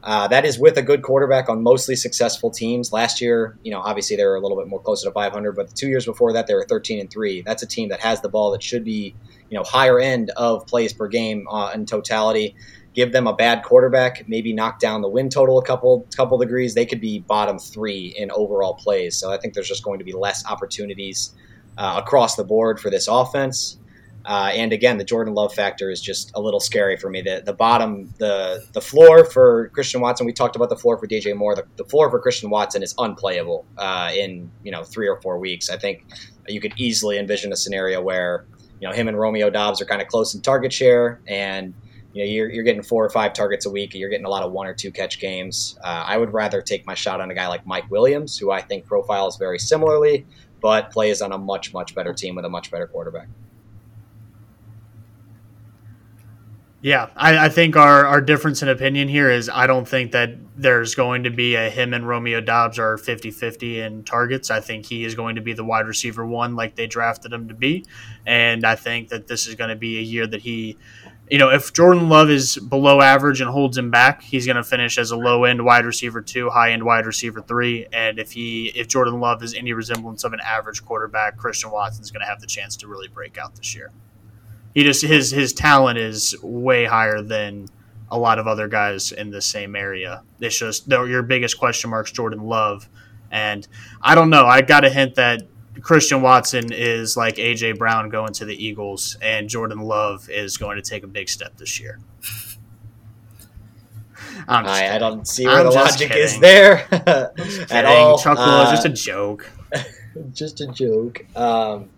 Uh, that is with a good quarterback on mostly successful teams. Last year, you know, obviously they were a little bit more closer to 500, but the two years before that, they were 13 and three. That's a team that has the ball that should be, you know, higher end of plays per game uh, in totality give them a bad quarterback, maybe knock down the win total a couple couple degrees, they could be bottom three in overall plays. So I think there's just going to be less opportunities uh, across the board for this offense. Uh, and again, the Jordan Love factor is just a little scary for me. The the bottom, the the floor for Christian Watson. We talked about the floor for DJ Moore. The, the floor for Christian Watson is unplayable uh, in you know three or four weeks. I think you could easily envision a scenario where you know him and Romeo Doubs are kind of close in target share, and you know, you're, you're getting four or five targets a week. You're getting a lot of one or two catch games. Uh, I would rather take my shot on a guy like Mike Williams, who I think profiles very similarly, but plays on a much, much better team with a much better quarterback.
Yeah, I, I, think our, our difference in opinion here is I don't think that there's going to be a him and Romeo Doubs are 50 50 in targets. I think he is going to be the wide receiver one like they drafted him to be. And I think that this is going to be a year that he you know, if Jordan Love is below average and holds him back, he's going to finish as a low end wide receiver two, high end wide receiver three. And if he, if Jordan Love is any resemblance of an average quarterback, Christian Watson is going to have the chance to really break out this year. He just his his talent is way higher than a lot of other guys in the same area. It's just your biggest question marks Jordan Love, and I don't know. I got a hint that Christian Watson is like AJ Brown going to the Eagles, and Jordan Love is going to take a big step this year.
I, I, don't see where I'm the logic kidding. is there at all.
Chuck uh, just a joke.
Just a joke. Um,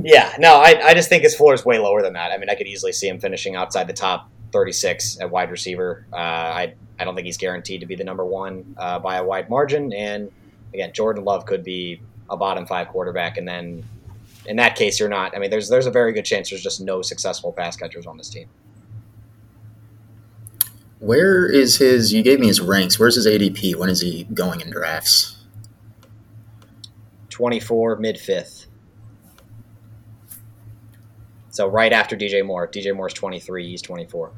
yeah, no, I, I just think his floor is way lower than that. I mean, I could easily see him finishing outside the top 36 at wide receiver. Uh, I I don't think he's guaranteed to be the number one uh, by a wide margin. And again, Jordan Love could be a bottom five quarterback, and then in that case, you're not. I mean, there's there's a very good chance there's just no successful pass catchers on this team.
Where is his? You gave me his ranks. Where's his ADP? When is he going in drafts?
24, mid fifth. So right after DJ Moore. DJ Moore's 23, he's 24.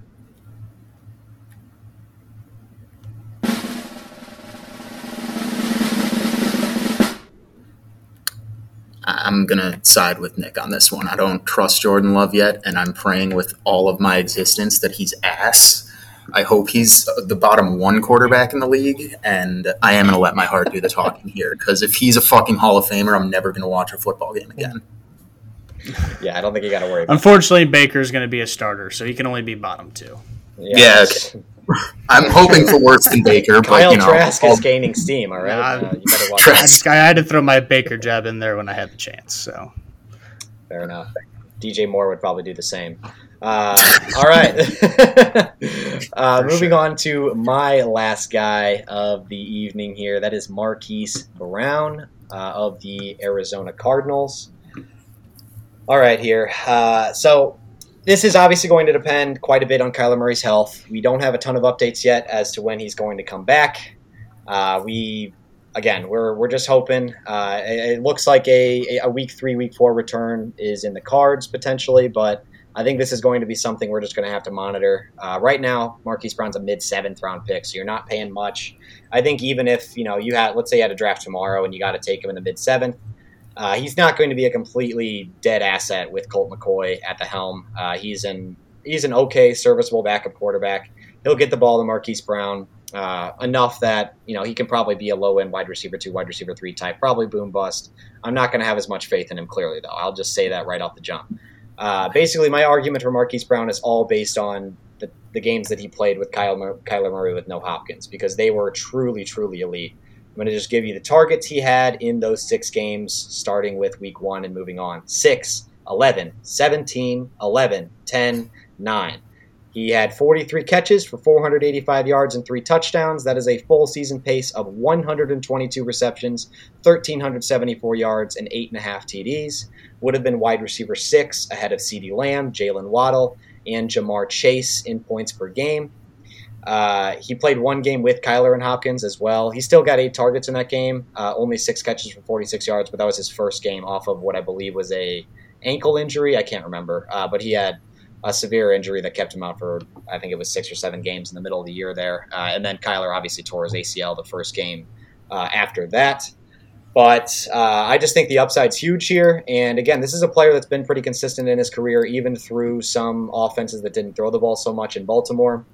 I'm gonna side with Nick on this one. I don't trust Jordan Love yet, and I'm praying with all of my existence that he's ass. I hope he's the bottom one quarterback in the league, and I am gonna let my heart do the talking here because if he's a fucking Hall of Famer, I'm never gonna watch a football game again.
Yeah, I don't think you got to worry. about it.
Unfortunately, Baker's going to be a starter, so he can only be bottom two.
it.
Yeah, okay. I'm hoping for worse than Baker, but
Kyle
you know,
Trask
I'll-
is gaining steam. All right,
Nah,
uh, you watch.
I,
Trask.
just, I had to throw my Baker jab in there when I had the chance. So
Fair enough. DJ Moore would probably do the same. Uh, all right. uh, moving
sure.
on to my last guy of the evening here. That is Marquise Brown uh, of the Arizona Cardinals. All right, here. Uh, so this is obviously going to depend quite a bit on Kyler Murray's health. We don't have a ton of updates yet as to when he's going to come back. Uh, we again, we're we're just hoping. Uh, it, it looks like a, a week three, week four return is in the cards potentially, but I think this is going to be something we're just going to have to monitor. Uh, right now, Marquise Brown's a mid seventh round pick, so you're not paying much. I think even if you know you had, let's say you had a draft tomorrow and you got to take him in the mid seventh. Uh, he's not going to be a completely dead asset with Colt McCoy at the helm. Uh, he's an he's an okay, serviceable backup quarterback. He'll get the ball to Marquise Brown uh, enough that you know he can probably be a low end wide receiver two, wide receiver three type, probably boom bust. I'm not going to have as much faith in him clearly though. I'll just say that right off the jump. Uh, basically, my argument for Marquise Brown is all based on the, the games that he played with Kyle Kyler Murray with no Hopkins because they were truly, truly elite. I'm going to just give you the targets he had in those six games, starting with week one and moving on 6, 11, 17, 11, 10, 9. He had 43 catches for 485 yards and three touchdowns. That is a full season pace of 122 receptions, 1,374 yards, and 8.5 TDs. Would have been wide receiver six ahead of CeeDee Lamb, Jaylen Waddle, and Ja'Marr Chase in points per game. Uh, he played one game with Kyler and Hopkins as well. He still got eight targets in that game, uh, only six catches for 46 yards, but that was his first game off of what I believe was a ankle injury. I can't remember, uh, but he had a severe injury that kept him out for I think it was six or seven games in the middle of the year there. Uh, and then Kyler obviously tore his ACL the first game uh, after that. But uh, I just think the upside's huge here. And again, this is a player that's been pretty consistent in his career, even through some offenses that didn't throw the ball so much in Baltimore.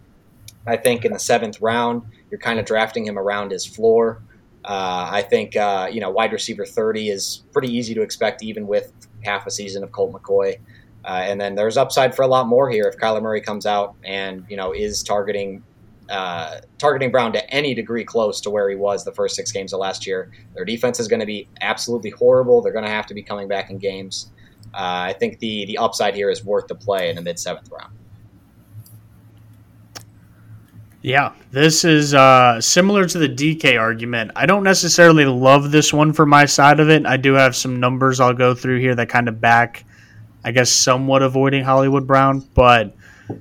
I think in the seventh round, you're kind of drafting him around his floor. Uh, I think uh, you know wide receiver 30 is pretty easy to expect, even with half a season of Colt McCoy. Uh, and then there's upside for a lot more here if Kyler Murray comes out and you know is targeting uh, targeting Brown to any degree close to where he was the first six games of last year. Their defense is going to be absolutely horrible. They're going to have to be coming back in games. Uh, I think the the upside here is worth the play in the mid seventh round.
Yeah, this is uh, similar to the DK argument. I don't necessarily love this one for my side of it. I do have some numbers I'll go through here that kind of back, I guess, somewhat avoiding Hollywood Brown. But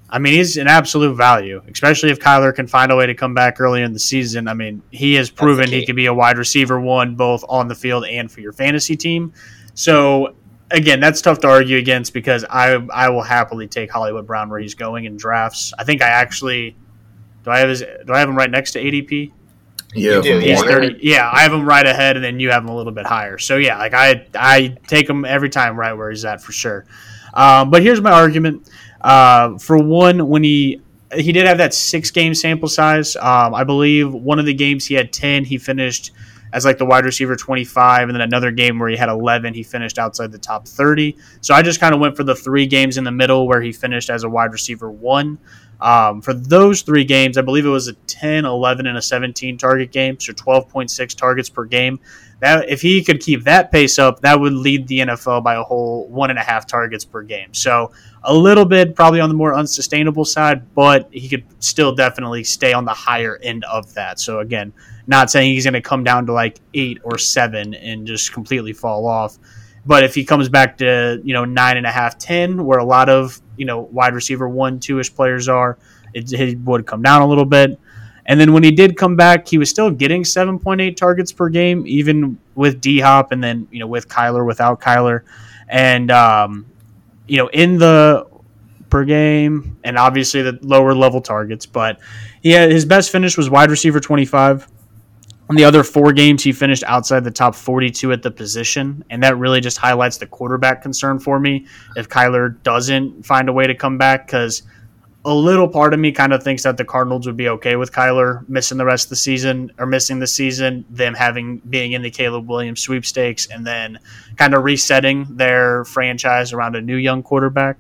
I mean, he's an absolute value, especially if Kyler can find a way to come back earlier in the season. I mean, he has proven he can be a wide receiver one both on the field and for your fantasy team. So again, that's tough to argue against because I I will happily take Hollywood Brown where he's going in drafts. I think I actually do I have his do I have him right next to ADP?
You,
do,
He's
Yeah.
thirty. Yeah, I have him right ahead, and then you have him a little bit higher. So yeah, like I I take him every time right where he's at for sure. Um, but here's my argument. Uh, for one, when he he did have that six game sample size. Um, I believe one of the games he had ten. He finished as like the wide receiver 25 and then another game where he had 11 he finished outside the top 30 so i just kind of went for the three games in the middle where he finished as a wide receiver one um, for those three games i believe it was a 10 11 and a 17 target game so 12.6 targets per game that if he could keep that pace up that would lead the nfl by a whole one and a half targets per game so a little bit probably on the more unsustainable side but he could still definitely stay on the higher end of that so again Not saying he's going to come down to like eight or seven and just completely fall off. But if he comes back to you know nine and a half, ten, where a lot of you know wide receiver one, two ish players are, it, it would come down a little bit. And then when he did come back, he was still getting 7.8 targets per game, even with D Hop, and then you know with Kyler, without Kyler, and um, you know in the per game, and obviously the lower level targets. But had, his best finish was wide receiver 25. The other four games, he finished outside the top 42 at the position, and that really just highlights the quarterback concern for me if Kyler doesn't find a way to come back because a little part of me kind of thinks that the Cardinals would be okay with Kyler missing the rest of the season or missing the season, them having being in the Caleb Williams sweepstakes, and then kind of resetting their franchise around a new young quarterback.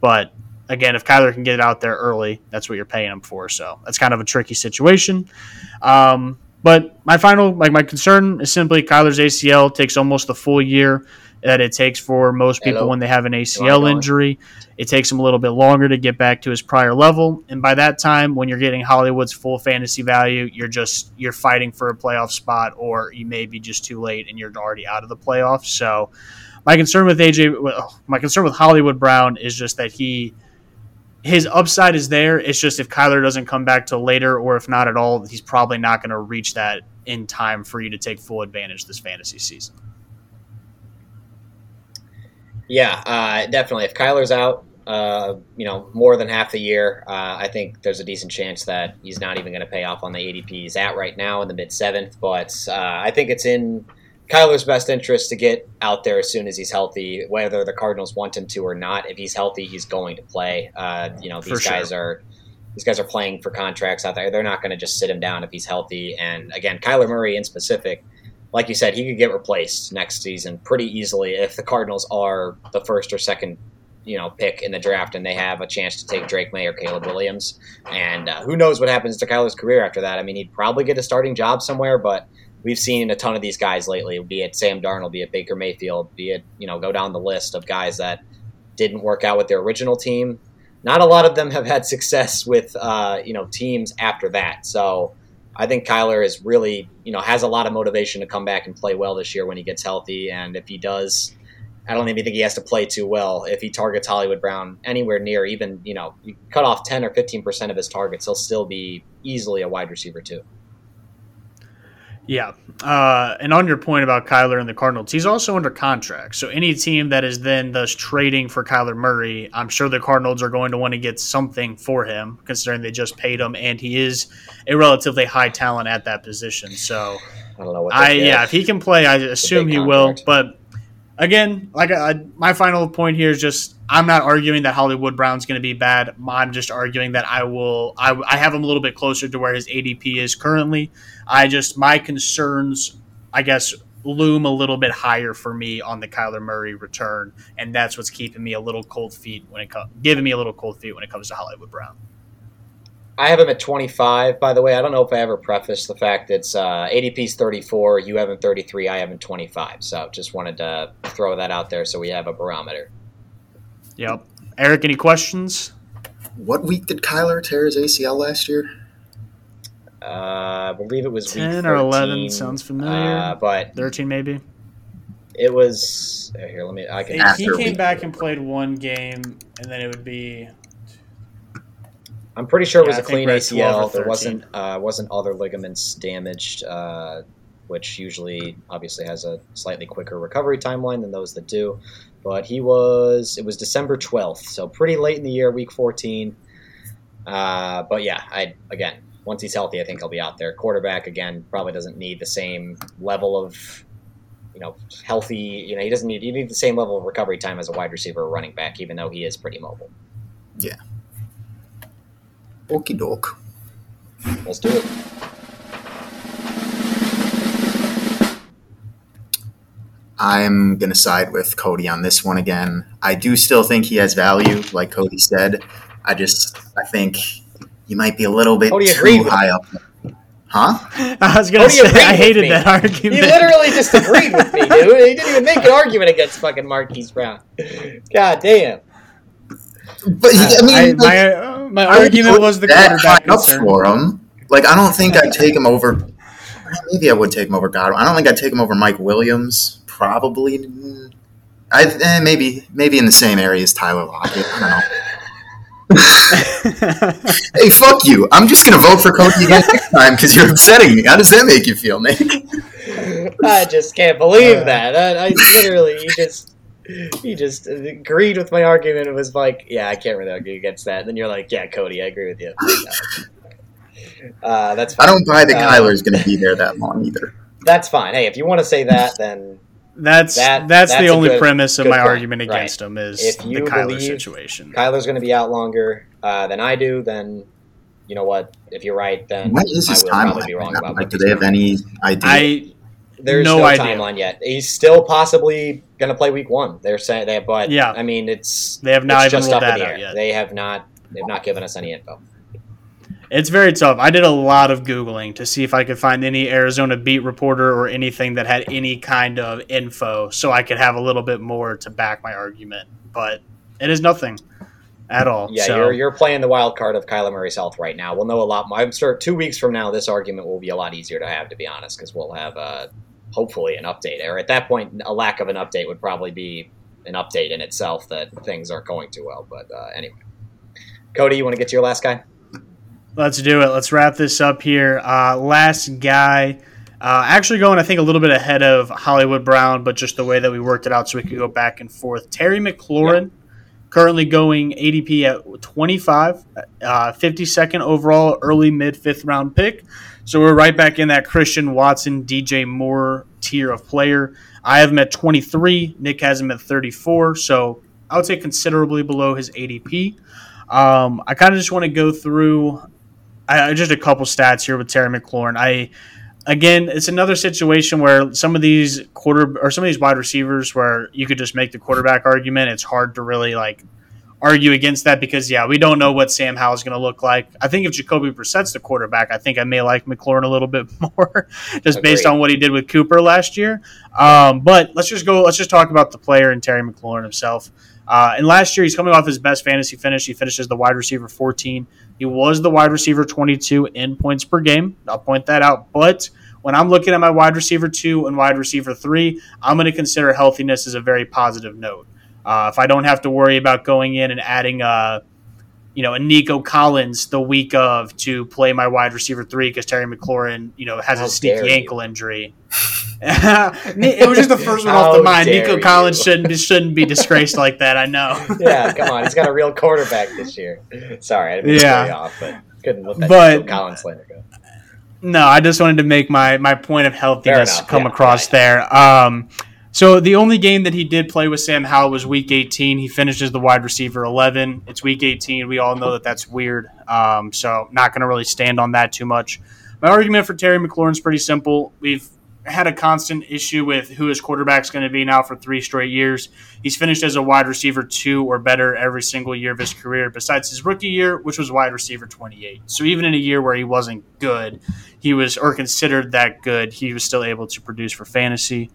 But again, if Kyler can get it out there early, that's what you're paying him for. So that's kind of a tricky situation. Um, but my final, like my concern is simply Kyler's ACL takes almost the full year that it takes for most people
Hello?
when they have an ACL injury. It takes him a little bit longer to get back to his prior level, and by that time, when you're getting Hollywood's full fantasy value, you're just you're fighting for a playoff spot, or you may be just too late and you're already out of the playoffs. So, my concern with AJ, well, my concern with Hollywood Brown is just that he his upside is there. It's just if Kyler doesn't come back till later, or if not at all, he's probably not going to reach that in time for you to take full advantage this fantasy season.
Yeah, uh, definitely. If Kyler's out, uh, you know, more than half the year, uh, I think there's a decent chance that he's not even going to pay off on the ADP he's at right now in the mid seventh. But uh, I think it's in Kyler's best interest to get out there as soon as he's healthy, whether the Cardinals want him to or not. If he's healthy, he's going to play. Uh, you know, these
sure.
guys are these guys are playing for contracts out there. They're not going to just sit him down if he's healthy. And again, Kyler Murray in specific, like you said, he could get replaced next season pretty easily if the Cardinals are the first or second, you know, pick in the draft and they have a chance to take Drake Maye or Caleb Williams. And uh, who knows what happens to Kyler's career after that? I mean, he'd probably get a starting job somewhere, but we've seen a ton of these guys lately, be it Sam Darnold, be it Baker Mayfield, be it, you know, go down the list of guys that didn't work out with their original team. Not a lot of them have had success with, uh, you know, teams after that. So I think Kyler is really, you know, has a lot of motivation to come back and play well this year when he gets healthy. And if he does, I don't even think he has to play too well. If he targets Hollywood Brown anywhere near, even, you know, you cut off 10 or 15% of his targets, he'll still be easily a wide receiver, too.
Yeah. Uh, and on your point about Kyler and the Cardinals, he's also under contract. So any team that is then thus trading for Kyler Murray, I'm sure the Cardinals are going to want to get something for him, considering they just paid him, and he is a relatively high talent at that position. So
I don't know what
I yeah, if he can play, I assume he will. But again, like I, my final point here is just I'm not arguing that Hollywood Brown's going to be bad. I'm just arguing that I will. I, I have him a little bit closer to where his ADP is currently. I just my concerns, I guess, loom a little bit higher for me on the Kyler Murray return, and that's what's keeping me a little cold feet when it comes, giving me a little cold feet when it comes to Hollywood Brown.
I have him at 25, by the way. I don't know if I ever prefaced the fact that it's uh, ADP's 34, you have him 33, I have him 25. So just wanted to throw that out there so we have a barometer.
Yep. Eric, any questions?
What week did Kyler tear his ACL last year?
Uh, I believe it was week
10 or 11 sounds familiar.
Uh, but
13 maybe.
it was uh, here. Let me. I can.
He, he came back and played one game, and then it would be
I'm pretty sure it was
Yeah,
a
I think
clean
we're at 12 or
ACL. There wasn't uh, wasn't other ligaments damaged, uh, which usually obviously has a slightly quicker recovery timeline than those that do. But he was it was December 12th, so pretty late in the year, week 14. Uh, but yeah, I again once he's healthy, I think he'll be out there. Quarterback again probably doesn't need the same level of you know healthy. You know he doesn't need you need the same level of recovery time as a wide receiver or running back, even though he is pretty mobile. Yeah.
Okie doke.
Let's do it.
I'm going to side with Kody on this one again. I do still think he has value, like Kody said. I just, I think he might be a little bit
Kody
too high up. Huh?
I was gonna
Kody
say I hated
me.
that argument.
He literally just agreed with me, dude. He didn't even make an argument against fucking Marquise Brown. God damn.
But he, I mean,
I-
like,
my uh, my argument was the
that
quarterback
high up
concern.
for him. Like, I don't think I'd take him over. maybe I would take him over Godwin. I don't think I'd take him over Mike Williams. Probably, I eh, maybe maybe in the same area as Tyler Lockett. I don't know. Hey, fuck you! I'm just gonna vote for Kody again next time because you're upsetting me. How does that make you feel, Nick?
I just can't believe that. I, I literally, he just, he just agreed with my argument and was like, "Yeah, I can't really argue against that." And then you're like, "Yeah, Kody, I agree with you." Uh, that's.
I don't buy that
Uh,
Kyler's going to be there that long either.
That's fine. Hey, if you want to say that, then
That's
That-
that's,
that's
the only
good-
premise of my
point,
argument
right.
against him is
If
the
you
Kyler
believe
situation.
Kyler's going to be out longer uh, than I do. Then you know what? If you're right, then
What is
I
his timeline
be
right
wrong about
Like, do they have
timeline.
any idea?
I
There's
No
no, timeline yet. He's still possibly going to play week one. They're saying that, but
Yeah.
I mean, it's
They have not even
just
ruled
up in the air.
yet.
They have not. They've not given us any info.
It's very tough. I did a lot of Googling to see if I could find any Arizona beat reporter or anything that had any kind of info so I could have a little bit more to back my argument. But it is nothing at all.
Yeah,
so,
you're you're playing the wild card of Kyler Murray's health right now. We'll know a lot more. I'm sure two weeks from now, this argument will be a lot easier to have, to be honest, because we'll have uh, hopefully an update. Or at that point, a lack of an update would probably be an update in itself that things aren't going too well. But uh, anyway, Kody, you want to get to your last guy?
Let's do it. Let's wrap this up here. Uh, last guy. Uh, actually, going, I think, a little bit ahead of Hollywood Brown, but just the way that we worked it out so we could go back and forth. Terry McLaurin, currently going ADP at 25, uh, 52nd overall, early mid fifth round pick. So we're right back in that Christian Watson, DJ Moore tier of player. I have him at 23. Nick has him at 34. So I would say considerably below his ADP. Um, I kind of just want to go through I, just a couple stats here with Terry McLaurin. I again, it's another situation where some of these quarter or some of these wide receivers where you could just make the quarterback argument. It's hard to really like argue against that because yeah, we don't know what Sam Howell is going to look like. I think if Jacoby Brissett's the quarterback, I think I may like McLaurin a little bit more, just based on what he did with Cooper last year. Um, but let's just go. Let's just talk about the player and Terry McLaurin himself. Uh, and last year, he's coming off his best fantasy finish. He finishes the wide receiver 14. He was the wide receiver 22 in points per game. I'll point that out. But when I'm looking at my wide receiver two and wide receiver three, I'm going to consider healthiness as a very positive note. Uh, if I don't have to worry about going in and adding a, you know, a Nico Collins the week of to play my wide receiver three because Terry McLaurin, you know, has
How
a sneaky ankle injury. It was just the first one off the mind. Nico
you.
Collins shouldn't shouldn't be disgraced like that. I know.
yeah, come on. He's got a real quarterback this year. Sorry, I didn't
Yeah.
off, but couldn't let that
But-
Nico Collins slander go.
No, I just wanted to make my my point of healthiness
enough,
come
yeah,
across there. Um, so the only game that he did play with Sam Howell was Week 18. He finishes the wide receiver 11. It's Week 18. We all know that that's weird. Um, so not going to really stand on that too much. My argument for Terry McLaurin is pretty simple. We've had a constant issue with who his quarterback's going to be now for three straight years. He's finished as a wide receiver two or better every single year of his career, besides his rookie year, which was wide receiver 28. So even in a year where he wasn't good, he was or considered that good, he was still able to produce for fantasy.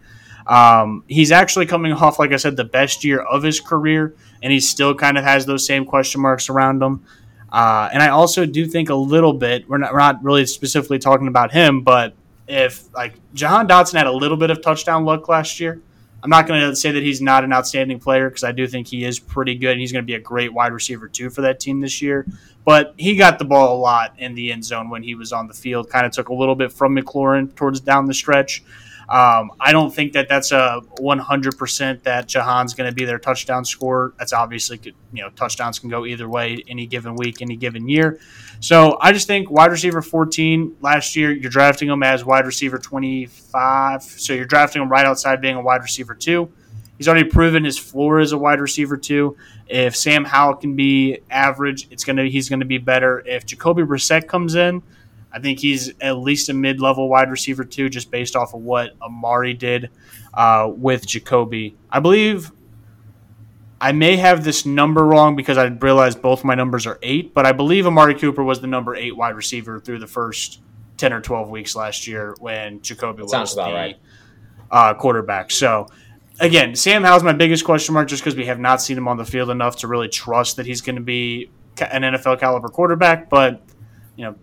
Um, he's actually coming off, like I said, the best year of his career, and he still kind of has those same question marks around him. Uh, and I also do think a little bit. We're not, we're not really specifically talking about him, but if like Jahan Dotson had a little bit of touchdown luck last year, I'm not going to say that he's not an outstanding player because I do think he is pretty good. and He's going to be a great wide receiver too for that team this year. But he got the ball a lot in the end zone when he was on the field. Kind of took a little bit from McLaurin towards down the stretch. Um, I don't think that that's a 100% that Jahan's going to be their touchdown scorer. That's obviously, you know, touchdowns can go either way any given week, any given year. So I just think wide receiver 14 last year, you're drafting him as wide receiver 25. So you're drafting him right outside being a wide receiver two. He's already proven his floor as a wide receiver two. If Sam Howell can be average, it's gonna he's gonna be better. If Jacoby Brissett comes in, I think he's at least a mid-level wide receiver too, just based off of what Amari did uh, with Jacoby. I believe I may have this number wrong because I realized both my numbers are eight, but I believe Amari Cooper was the number eight wide receiver through the first ten or twelve weeks last year when Jacoby was
sounds
the
right.
uh, quarterback. So again, Sam Howell's my biggest question mark just because we have not seen him on the field enough to really trust that he's going to be an NFL caliber quarterback. But you know,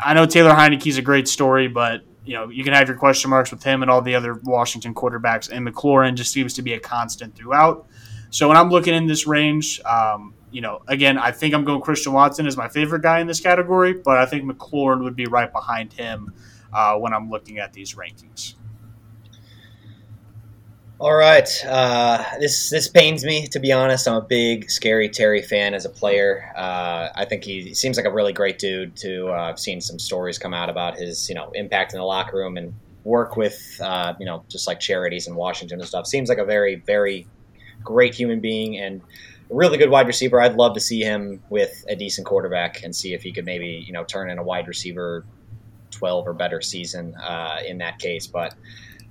I know Taylor Heinicke's a great story, but you know, you can have your question marks with him and all the other Washington quarterbacks, and McLaurin just seems to be a constant throughout. So when I'm looking in this range, um, you know, again, I think I'm going Christian Watson as my favorite guy in this category, but I think McLaurin would be right behind him uh, when I'm looking at these rankings.
All right, uh, this this pains me to be honest. I'm a big scary Terry fan as a player. Uh, I think he seems like a really great dude. To uh, I've seen some stories come out about his you know impact in the locker room and work with uh, you know just like charities in Washington and stuff. Seems like a very very great human being and a really good wide receiver. I'd love to see him with a decent quarterback and see if he could maybe you know turn in a wide receiver twelve or better season uh, in that case, but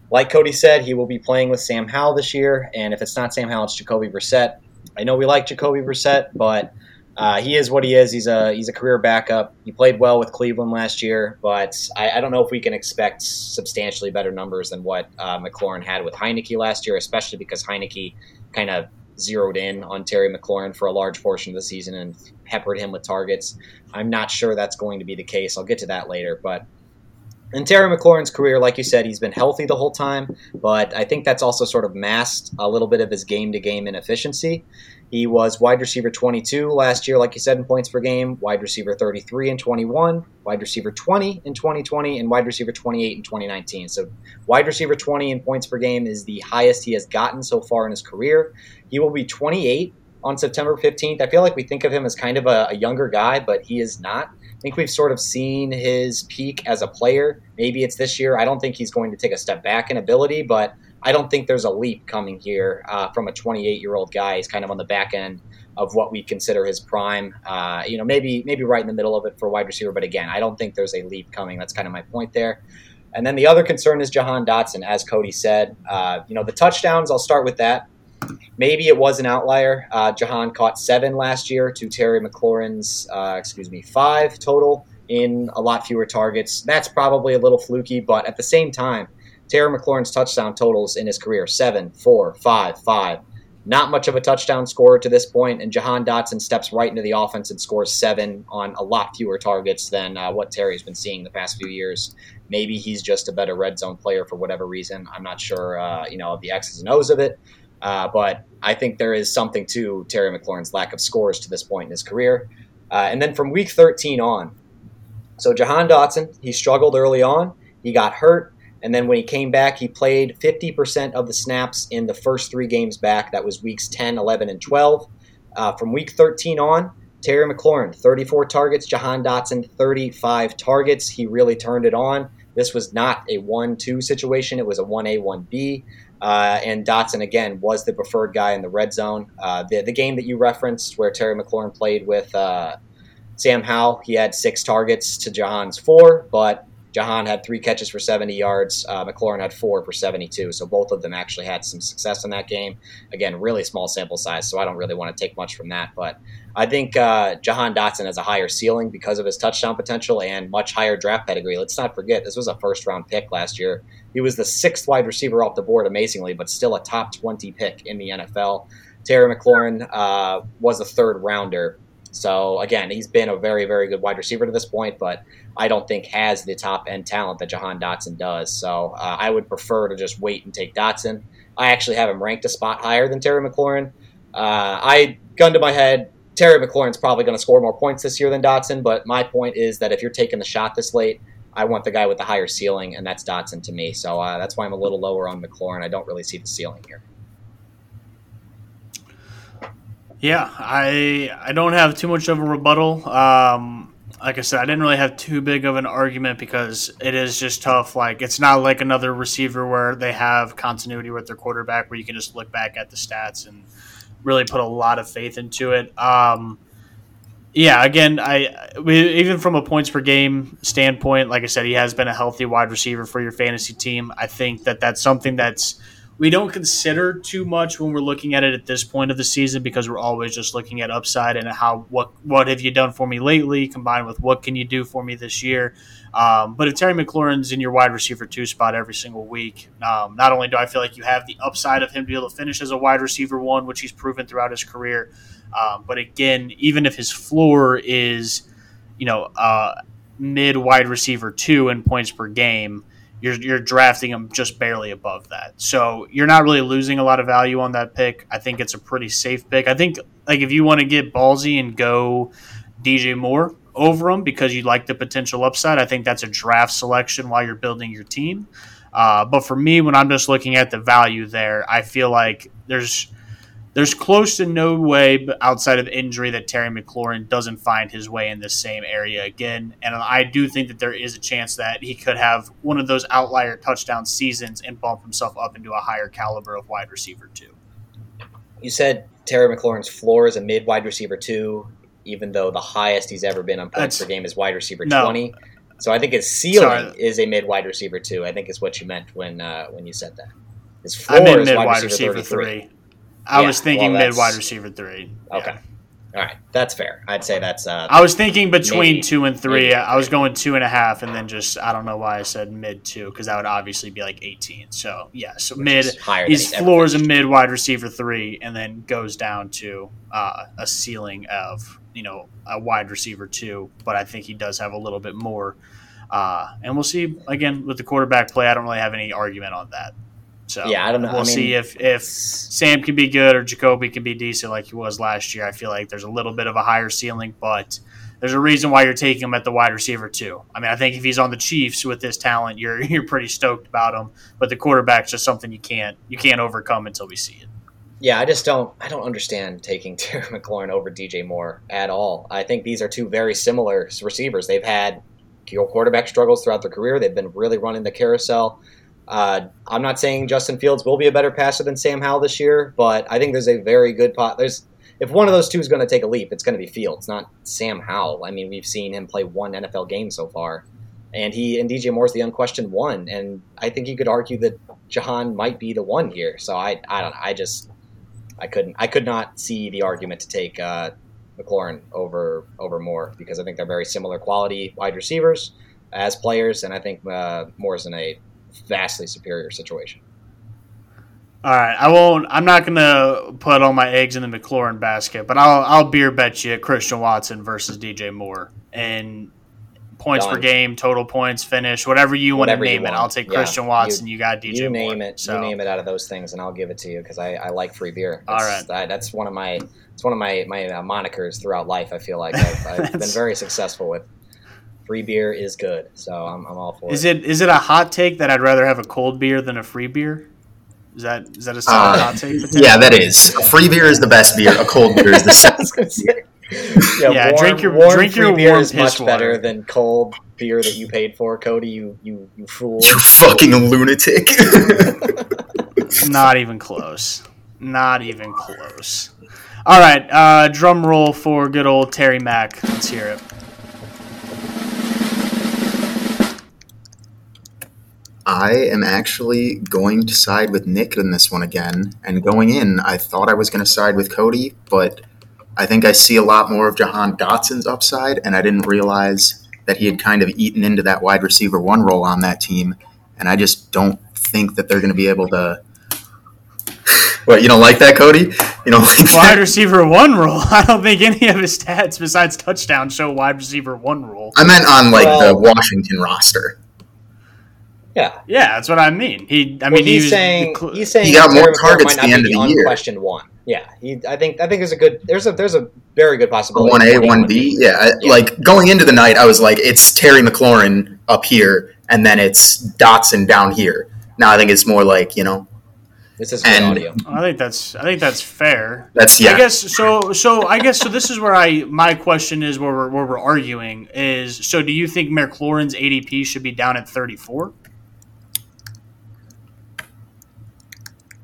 like Kody said, he will be playing with Sam Howell this year, and if it's not Sam Howell, it's Jacoby Brissett. I know we like Jacoby Brissett, but uh, he is what he is. He's a he's a career backup. He played well with Cleveland last year, but I, I don't know if we can expect substantially better numbers than what uh, McLaurin had with Heinicke last year, especially because Heinicke kind of zeroed in on Terry McLaurin for a large portion of the season and peppered him with targets. I'm not sure that's going to be the case. I'll get to that later, but in Terry McLaurin's career, like you said, he's been healthy the whole time, but I think that's also sort of masked a little bit of his game to game inefficiency. He was wide receiver 22 last year, like you said, in points per game, wide receiver 33 in 21, wide receiver 20 in 2020, and wide receiver 28 in 2019. So, wide receiver 20 in points per game is the highest he has gotten so far in his career. He will be 28 on September 15th. I feel like we think of him as kind of a, a younger guy, but he is not think we've sort of seen his peak as a player. Maybe it's this year. I don't think he's going to take a step back in ability, but I don't think there's a leap coming here uh, from a 28 year old guy. He's kind of on the back end of what we consider his prime. Uh, you know, maybe maybe right in the middle of it for wide receiver, but again, I don't think there's a leap coming. That's kind of my point there. And then the other concern is Jahan Dotson, as Kody said. Uh, you know, the touchdowns. I'll start with that. Maybe it was an outlier. Uh, Jahan caught seven last year to Terry McLaurin's, uh, excuse me, five total in a lot fewer targets. That's probably a little fluky, but at the same time, Terry McLaurin's touchdown totals in his career seven, four, five, five. Not much of a touchdown scorer to this point, and Jahan Dotson steps right into the offense and scores seven on a lot fewer targets than uh, what Terry's been seeing the past few years. Maybe he's just a better red zone player for whatever reason. I'm not sure, uh, you know, the X's and O's of it. Uh, but I think there is something to Terry McLaurin's lack of scores to this point in his career. Uh, and then from week 13 on, so Jahan Dotson, he struggled early on. He got hurt. And then when he came back, he played 50% of the snaps in the first three games back. That was weeks 10, 11, and 12. Uh, from week 13 on, Terry McLaurin, 34 targets. Jahan Dotson, 35 targets. He really turned it on. This was not a 1 2 situation, it was a 1A, 1B. Uh, and Dotson again was the preferred guy in the red zone. Uh, the the game that you referenced, where Terry McLaurin played with uh, Sam Howell, he had six targets to Jahan's four, but Jahan had three catches for 70 yards. Uh, McLaurin had four for 72. So both of them actually had some success in that game. Again, really small sample size, so I don't really want to take much from that. But I think uh, Jahan Dotson has a higher ceiling because of his touchdown potential and much higher draft pedigree. Let's not forget, this was a first round pick last year. He was the sixth wide receiver off the board, amazingly, but still a top 20 pick in the NFL. Terry McLaurin uh, was a third rounder. So, again, he's been a very, very good wide receiver to this point, but I don't think has the top end talent that Jahan Dotson does. So, uh, I would prefer to just wait and take Dotson. I actually have him ranked a spot higher than Terry McLaurin. Uh, I, gun to my head, Terry McLaurin's probably going to score more points this year than Dotson, but my point is that if you're taking the shot this late, I want the guy with the higher ceiling, and that's Dotson to me. So uh, that's why I'm a little lower on McLaurin. I don't really see the ceiling here.
Yeah, I I don't have too much of a rebuttal. Um, like I said, I didn't really have too big of an argument because it is just tough. Like it's not like another receiver where they have continuity with their quarterback, where you can just look back at the stats and really put a lot of faith into it. Um, yeah, again, I we, even from a points per game standpoint, like I said, he has been a healthy wide receiver for your fantasy team. I think that that's something that's we don't consider too much when we're looking at it at this point of the season because we're always just looking at upside and how what what have you done for me lately combined with what can you do for me this year. Um, but if Terry McLaurin's in your wide receiver two spot every single week, um, not only do I feel like you have the upside of him to be able to finish as a wide receiver one, which he's proven throughout his career um, but again, even if his floor is, you know, uh, mid wide receiver two in points per game, you're you're drafting him just barely above that. So you're not really losing a lot of value on that pick. I think it's a pretty safe pick. I think like if you want to get ballsy and go DJ Moore over him because you like the potential upside, I think that's a draft selection while you're building your team. Uh, but for me, when I'm just looking at the value there, I feel like there's there's close to no way outside of injury that Terry McLaurin doesn't find his way in this same area again. And I do think that there is a chance that he could have one of those outlier touchdown seasons and bump himself up into a higher caliber of wide receiver too.
You said Terry McLaurin's floor is a mid wide receiver two, even though the highest he's ever been on points
That's-
per game is wide receiver
No.
twenty. So I think his ceiling
Sorry.
is a mid wide receiver two. I think is what you meant when uh, when you said that. His
I
floor
meant
is
mid
wide
wide
receiver,
receiver
33.
three. I
Yeah,
was thinking
well,
mid wide receiver three. Yeah.
Okay. All right, that's fair. I'd say that's uh,
I was thinking between
Maybe.
two and three.
Maybe.
I was going two and a half, and then just I don't know why I said mid two because that would obviously be like eighteen. So yeah, so
which
mid.
is higher
His
he's
floor is a mid wide receiver three, and then goes down to uh, a ceiling of you know a wide receiver two. But I think he does have a little bit more, uh, and we'll see again with the quarterback play. I don't really have any argument on that. So
Yeah, I don't know.
We'll
I mean,
see if if Sam can be good or Jacoby can be decent like he was last year. I feel like there's a little bit of a higher ceiling, but there's a reason why you're taking him at the wide receiver too. I mean, I think if he's on the Chiefs with this talent, you're you're pretty stoked about him. But the quarterback's just something you can't you can't overcome until we see it.
Yeah, I just don't. I don't understand taking Terry McLaurin over DJ Moore at all. I think these are two very similar receivers. They've had quarterback struggles throughout their career. They've been really running the carousel. Uh, I'm not saying Justin Fields will be a better passer than Sam Howell this year, but I think there's a very good pot. There's if one of those two is going to take a leap, it's going to be Fields, not Sam Howell. I mean, we've seen him play one NFL game so far, and he and DJ Moore's the unquestioned one. And I think you could argue that Jahan might be the one here. So I, I don't know. I just I couldn't. I could not see the argument to take uh, McLaurin over over Moore because I think they're very similar quality wide receivers as players, and I think uh, Moore's in a vastly superior situation.
All right, I won't. I'm not gonna put all my eggs in the McLaurin basket, but I'll I'll beer bet you Christian Watson versus DJ Moore and points per game, total points, finish, whatever you want to name it. I'll take
Yeah.
Christian Watson. You, got DJ
you
Moore.
name it.
So
You name it out of those things, and I'll give it to you because I, I like free beer.
All
That's, I, that's one of my it's one of my my uh, monikers throughout life. I feel like I've, I've been very successful with. Free beer is good, so I'm, I'm all for
Is
it.
it is it a hot take that I'd rather have a cold beer than a free beer? Is that is that a solid
Uh,
hot take? potentially?
Yeah, that is. A free beer is the best beer. A cold beer is the
I
second.
was gonna say.
Yeah, drink your-
warm
drink
free
your
beer
warm
is much
piss
better than cold beer that you paid for, Kody. You you you fool.
You fucking lunatic.
Not even close. Not even close. All right, uh, drum roll for good old Terry Mack. Let's hear it.
I am actually going to side with Nick in this one again. And going in, I thought I was going to side with Kody, but I think I see a lot more of Jahan Dotson's upside, and I didn't realize that he had kind of eaten into that wide receiver one role on that team. And I just don't think that they're going to be able to. what, you don't like that, Kody? You don't like that?
Wide receiver one role. I don't think any of his stats besides touchdown show wide receiver one role.
I meant on like the Washington roster.
Yeah.
Yeah, that's what I mean. He, I
I
mean,
mean,
he
he's saying
cl-
he's saying
He got more targets at the end of the year.
unquestioned one. Yeah, he. I think I think there's a good there's a there's a very good possibility.
One A, one B. Yeah, I-
Yeah.
like going into the night, I was like, it's Terry McLaurin up here, and then it's Dotson down here. Now I think it's more like you know,
This is good
and-
audio.
I think that's I think that's fair.
that's yeah.
I guess so. So I guess so. This is where I my question is where we're where we're arguing is. So do you think McLaurin's ADP should be down at thirty four?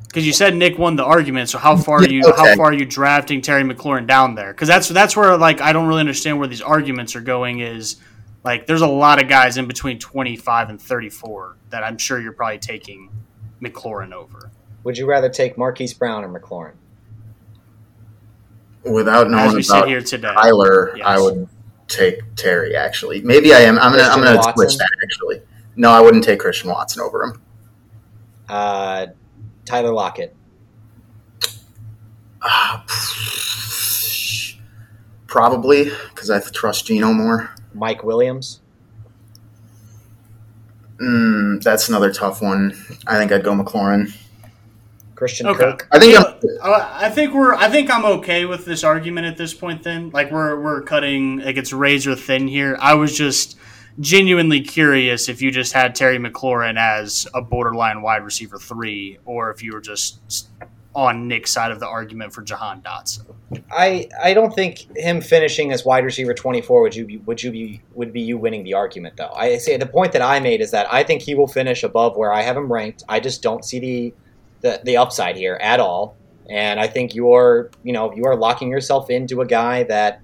Because you said Nick won the argument, so how far are you
Yeah,
how far are you drafting Terry McLaurin down there? Because that's that's where like I don't really understand where these arguments are going. Is like there's a lot of guys in between twenty five and thirty four that I'm sure you're probably taking McLaurin over.
Would you rather take Marquise Brown or McLaurin?
Without
As
knowing
we sit
about
here today,
Tyler,
Yes.
I would take Terry. Actually, maybe I am. I'm gonna I'm gonna
Watson?
switch that. Actually, no, I wouldn't take Christian Watson over him.
Uh, Tyler Lockett.
Ah, probably because I trust Geno more.
Mike Williams.
Mm, that's another tough one. I think I'd go McLaurin.
Christian
Okay.
Kirk.
I think
Yeah,
I'm-
uh, I think we're. I think I'm okay with this argument at this point. Then, like we're we're cutting like it's razor thin here. I was just genuinely curious if you just had Terry McLaurin as a borderline wide receiver three, or if you were just on Nick's side of the argument for Jahan Dotson.
I I don't think him finishing as wide receiver twenty four would you be would you be would be you winning the argument though. I say the point that I made is that I think he will finish above where I have him ranked. I just don't see the the, the upside here at all. And I think you're you know you are locking yourself into a guy that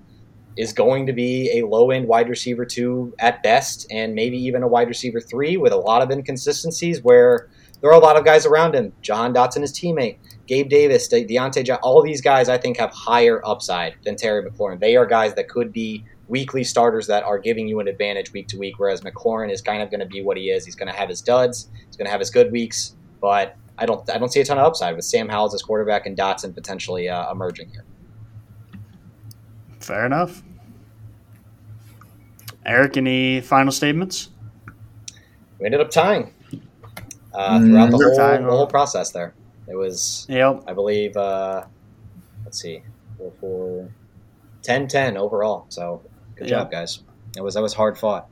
is going to be a low end wide receiver two at best, and maybe even a wide receiver three with a lot of inconsistencies where there are a lot of guys around him. Jahan Dotson, his teammate, Gabe Davis, De- Diontae, all these guys I think have higher upside than Terry McLaurin. They are guys that could be weekly starters that are giving you an advantage week to week, whereas McLaurin is kind of going to be what he is. He's going to have his duds, he's going to have his good weeks, but I don't I don't see a ton of upside with Sam Howell as quarterback and Dotson potentially uh, emerging here.
Fair enough. Eric, any final statements?
We ended up tying uh, throughout the
Mm,
whole,
tying.
the whole process. There, it was
Yep.
I believe uh, let's see, four, four, 10-10 overall. So good
Yeah.
job, guys. It was that was hard fought.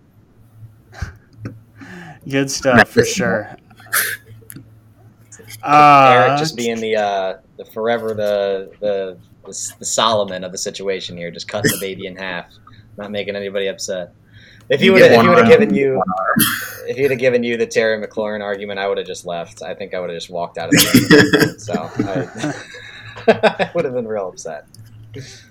Good stuff for sure. Uh,
Eric just being the uh, the forever the, the the the Solomon of the situation here, just cutting the baby in half, not making anybody upset. If he
You
would have, if
one
would have given you if he'd have given you the Terry McLaurin argument, I would have just left. I think I would have just walked out of the so I, I would have been real upset.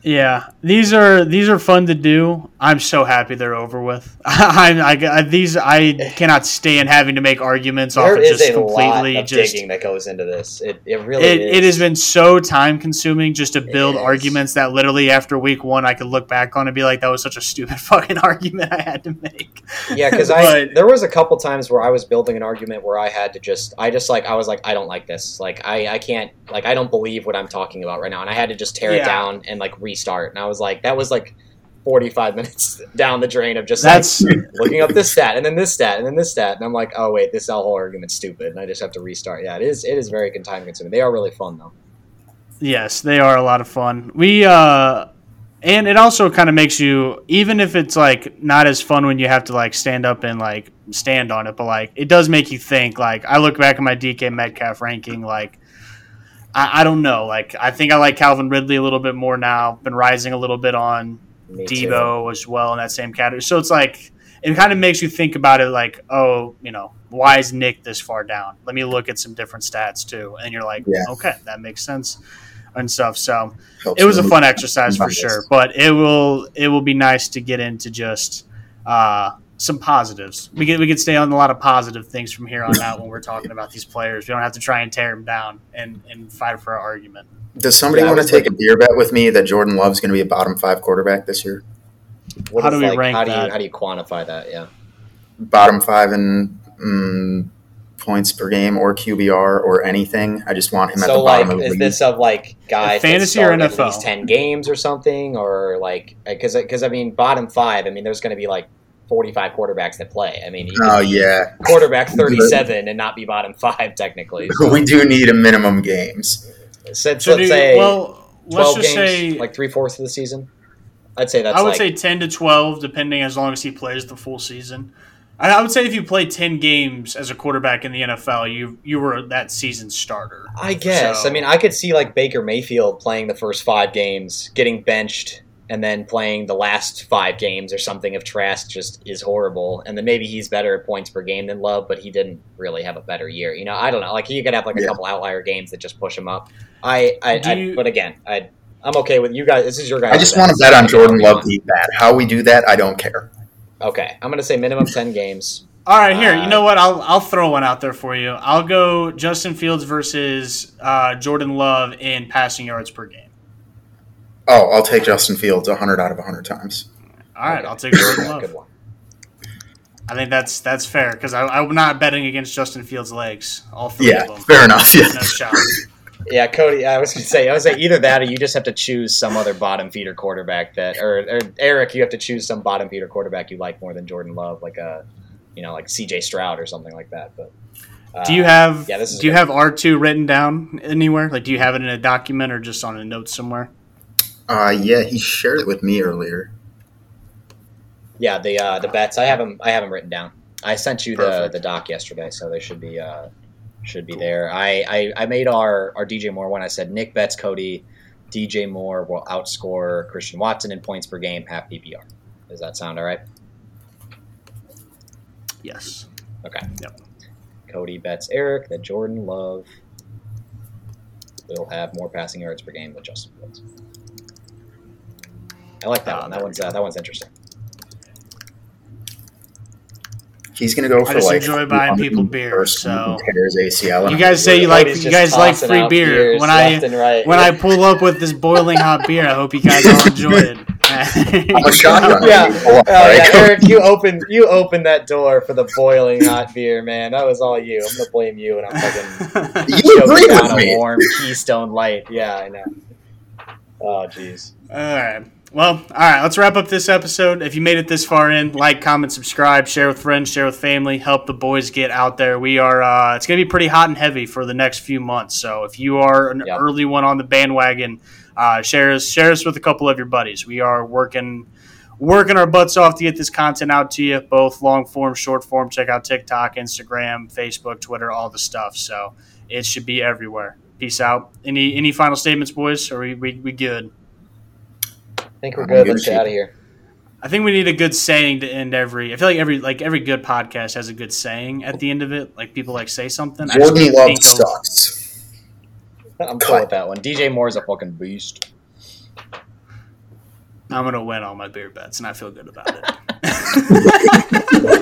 Yeah, these are these are fun to do. I'm so happy they're over with. I, I, I these I cannot stand having to make arguments off
There
of
is
just
a lot
completely
of
just.
digging that goes into this. It, it really
It,
is.
it has been so time consuming just to build arguments that literally after week one I could look back on and be like that was such a stupid fucking argument I had to make.
Yeah, because I there was a couple times where I was building an argument where I had to just I just like I was like I don't like this like I I can't like I don't believe what I'm talking about right now and I had to just tear
Yeah.
it down and like restart and I was like that was like 45 minutes down the drain of just
That's
like looking up this stat and then this stat and then this stat and I'm like oh wait this whole argument's stupid and I just have to restart yeah it is it is very time consuming they are really fun though
Yes, they are a lot of fun. We uh and it also kind of makes you even if it's like not as fun when you have to like stand up and like stand on it, but like it does make you think. Like I look back at my DK Metcalf ranking, like I, I don't know. Like I think I like Calvin Ridley a little bit more now. Been rising a little bit on
Me too.
Deebo as well in that same category. So it's like it kind of makes you think about it like, oh, you know, why is Nick this far down? Let me look at some different stats too. And you're like,
Yeah.
okay, that makes sense and stuff. So
Helps
it was a fun exercise for sure. But it will it will be nice to get into just uh, some positives. We could we could stay on a lot of positive things from here on out when we're talking about these players. We don't have to try and tear them down and, and fight for our argument.
Does somebody
Yeah,
want to
was
take a beer bet with me that Jordan Love's going to be a bottom five quarterback this year?
What
How
is,
do we
like,
rank
how do you
that?
how do you quantify that yeah
Bottom five in mm, points per game or QBR or anything. I just want him at
so
the bottom of the
is
league.
this of like guys
Fantasy
that
or
start at
NFL?
least 10 games or something or like because because i mean bottom five i mean there's going to be like 45 quarterbacks that play i mean you
oh yeah,
quarterback 37 and not be bottom five technically
we do need a minimum games.
so,
So do
let's
you-
say
well, let's just
games
say
like three-fourths of the season i'd say that's
I would
like
say ten to twelve, depending as long as he plays the full season. I I would say if you play ten games as a quarterback in the NFL, you you were that season's starter.
I guess.
So-
I mean, I could see like Baker Mayfield playing the first five games, getting benched, and then playing the last five games or something of Trask just is horrible. And then maybe he's better at points per game than Love, but he didn't really have a better year. You know, I don't know. Like he could have like a
Yeah.
couple outlier games that just push him up. I, I, I
you-
but again, I, I'm okay with you guys. This is your guys.
I just want to bet on Jordan Love to eat that. How we do that, I don't care.
Okay, I'm gonna say minimum ten games.
All right, here.
Uh,
you know what? I'll I'll throw one out there for you. I'll go Justin Fields versus uh, Jordan Love in passing yards per game.
Oh, I'll take Justin Fields 100 out of 100 times.
All right,
Okay.
I'll take Jordan Love.
Good
Love.
one.
I think that's that's fair because I'm not betting against Justin Fields' legs. All three
Yeah,
of them.
fair enough. Yeah.
No shot.
Yeah, Kody. I was gonna say, I was say either that or you just have to choose some other bottom feeder quarterback that, or, or Eric, you have to choose some bottom feeder quarterback you like more than Jordan Love, like a you know, like C.J. Stroud or something like that. But uh,
Do you have
yeah, this is
do you have R two written down anywhere? Like, do you have it in a document or just on a note somewhere?
Uh, yeah, he shared it with me earlier.
yeah the uh, the bets? I have them. I have them written down. I sent you the
Perfect.
the doc yesterday, so they should be uh, should be there. I, I I made our our DJ Moore one. I said Nick bets Kody. DJ Moore will outscore Christian Watson in points per game, half PPR. Does that sound all right?
Yes.
Okay.
Yep.
Kody bets Eric that Jordan Love will have more passing yards per game than Justin Fields. I like that
Ah,
one.
there
That one's uh, that one's interesting.
He's gonna go for
just
like
enjoy buying people beer, so-
ACL.
You guys say you like you guys like free beer. When I
right.
when I pull up with this boiling hot beer, I hope you guys all enjoy it.
I'm a shotgun.
Yeah. Oh, yeah. Eric, you opened you opened that door for the boiling hot beer, man. That was all you. I'm gonna blame you, and I'm fucking
You
choking
agreed
down
with
a warm Keystone Light. Yeah, I know. Oh, jeez.
All right. Well, all right. Let's wrap up this episode. If you made it this far in, like, comment, subscribe, share with friends, share with family, help the boys get out there. We are. Uh, it's going to be pretty hot and heavy for the next few months. So if you are an
Yep.
early one on the bandwagon, uh, share us share us with a couple of your buddies. We are working working our butts off to get this content out to you, both long form, short form. Check out TikTok, Instagram, Facebook, Twitter, all the stuff. So it should be everywhere. Peace out. Any any final statements, boys? Or we we, we good?
I think we're good.
good
Let's get out of here.
I think we need a good saying to end every. I feel like every like every good podcast has a good saying at the end of it. Like people like say something.
Jordan
can't
Love
think of-
sucks.
I'm cool with that one. DJ Moore's a fucking beast.
I'm gonna win all my beer bets, and I feel good about it.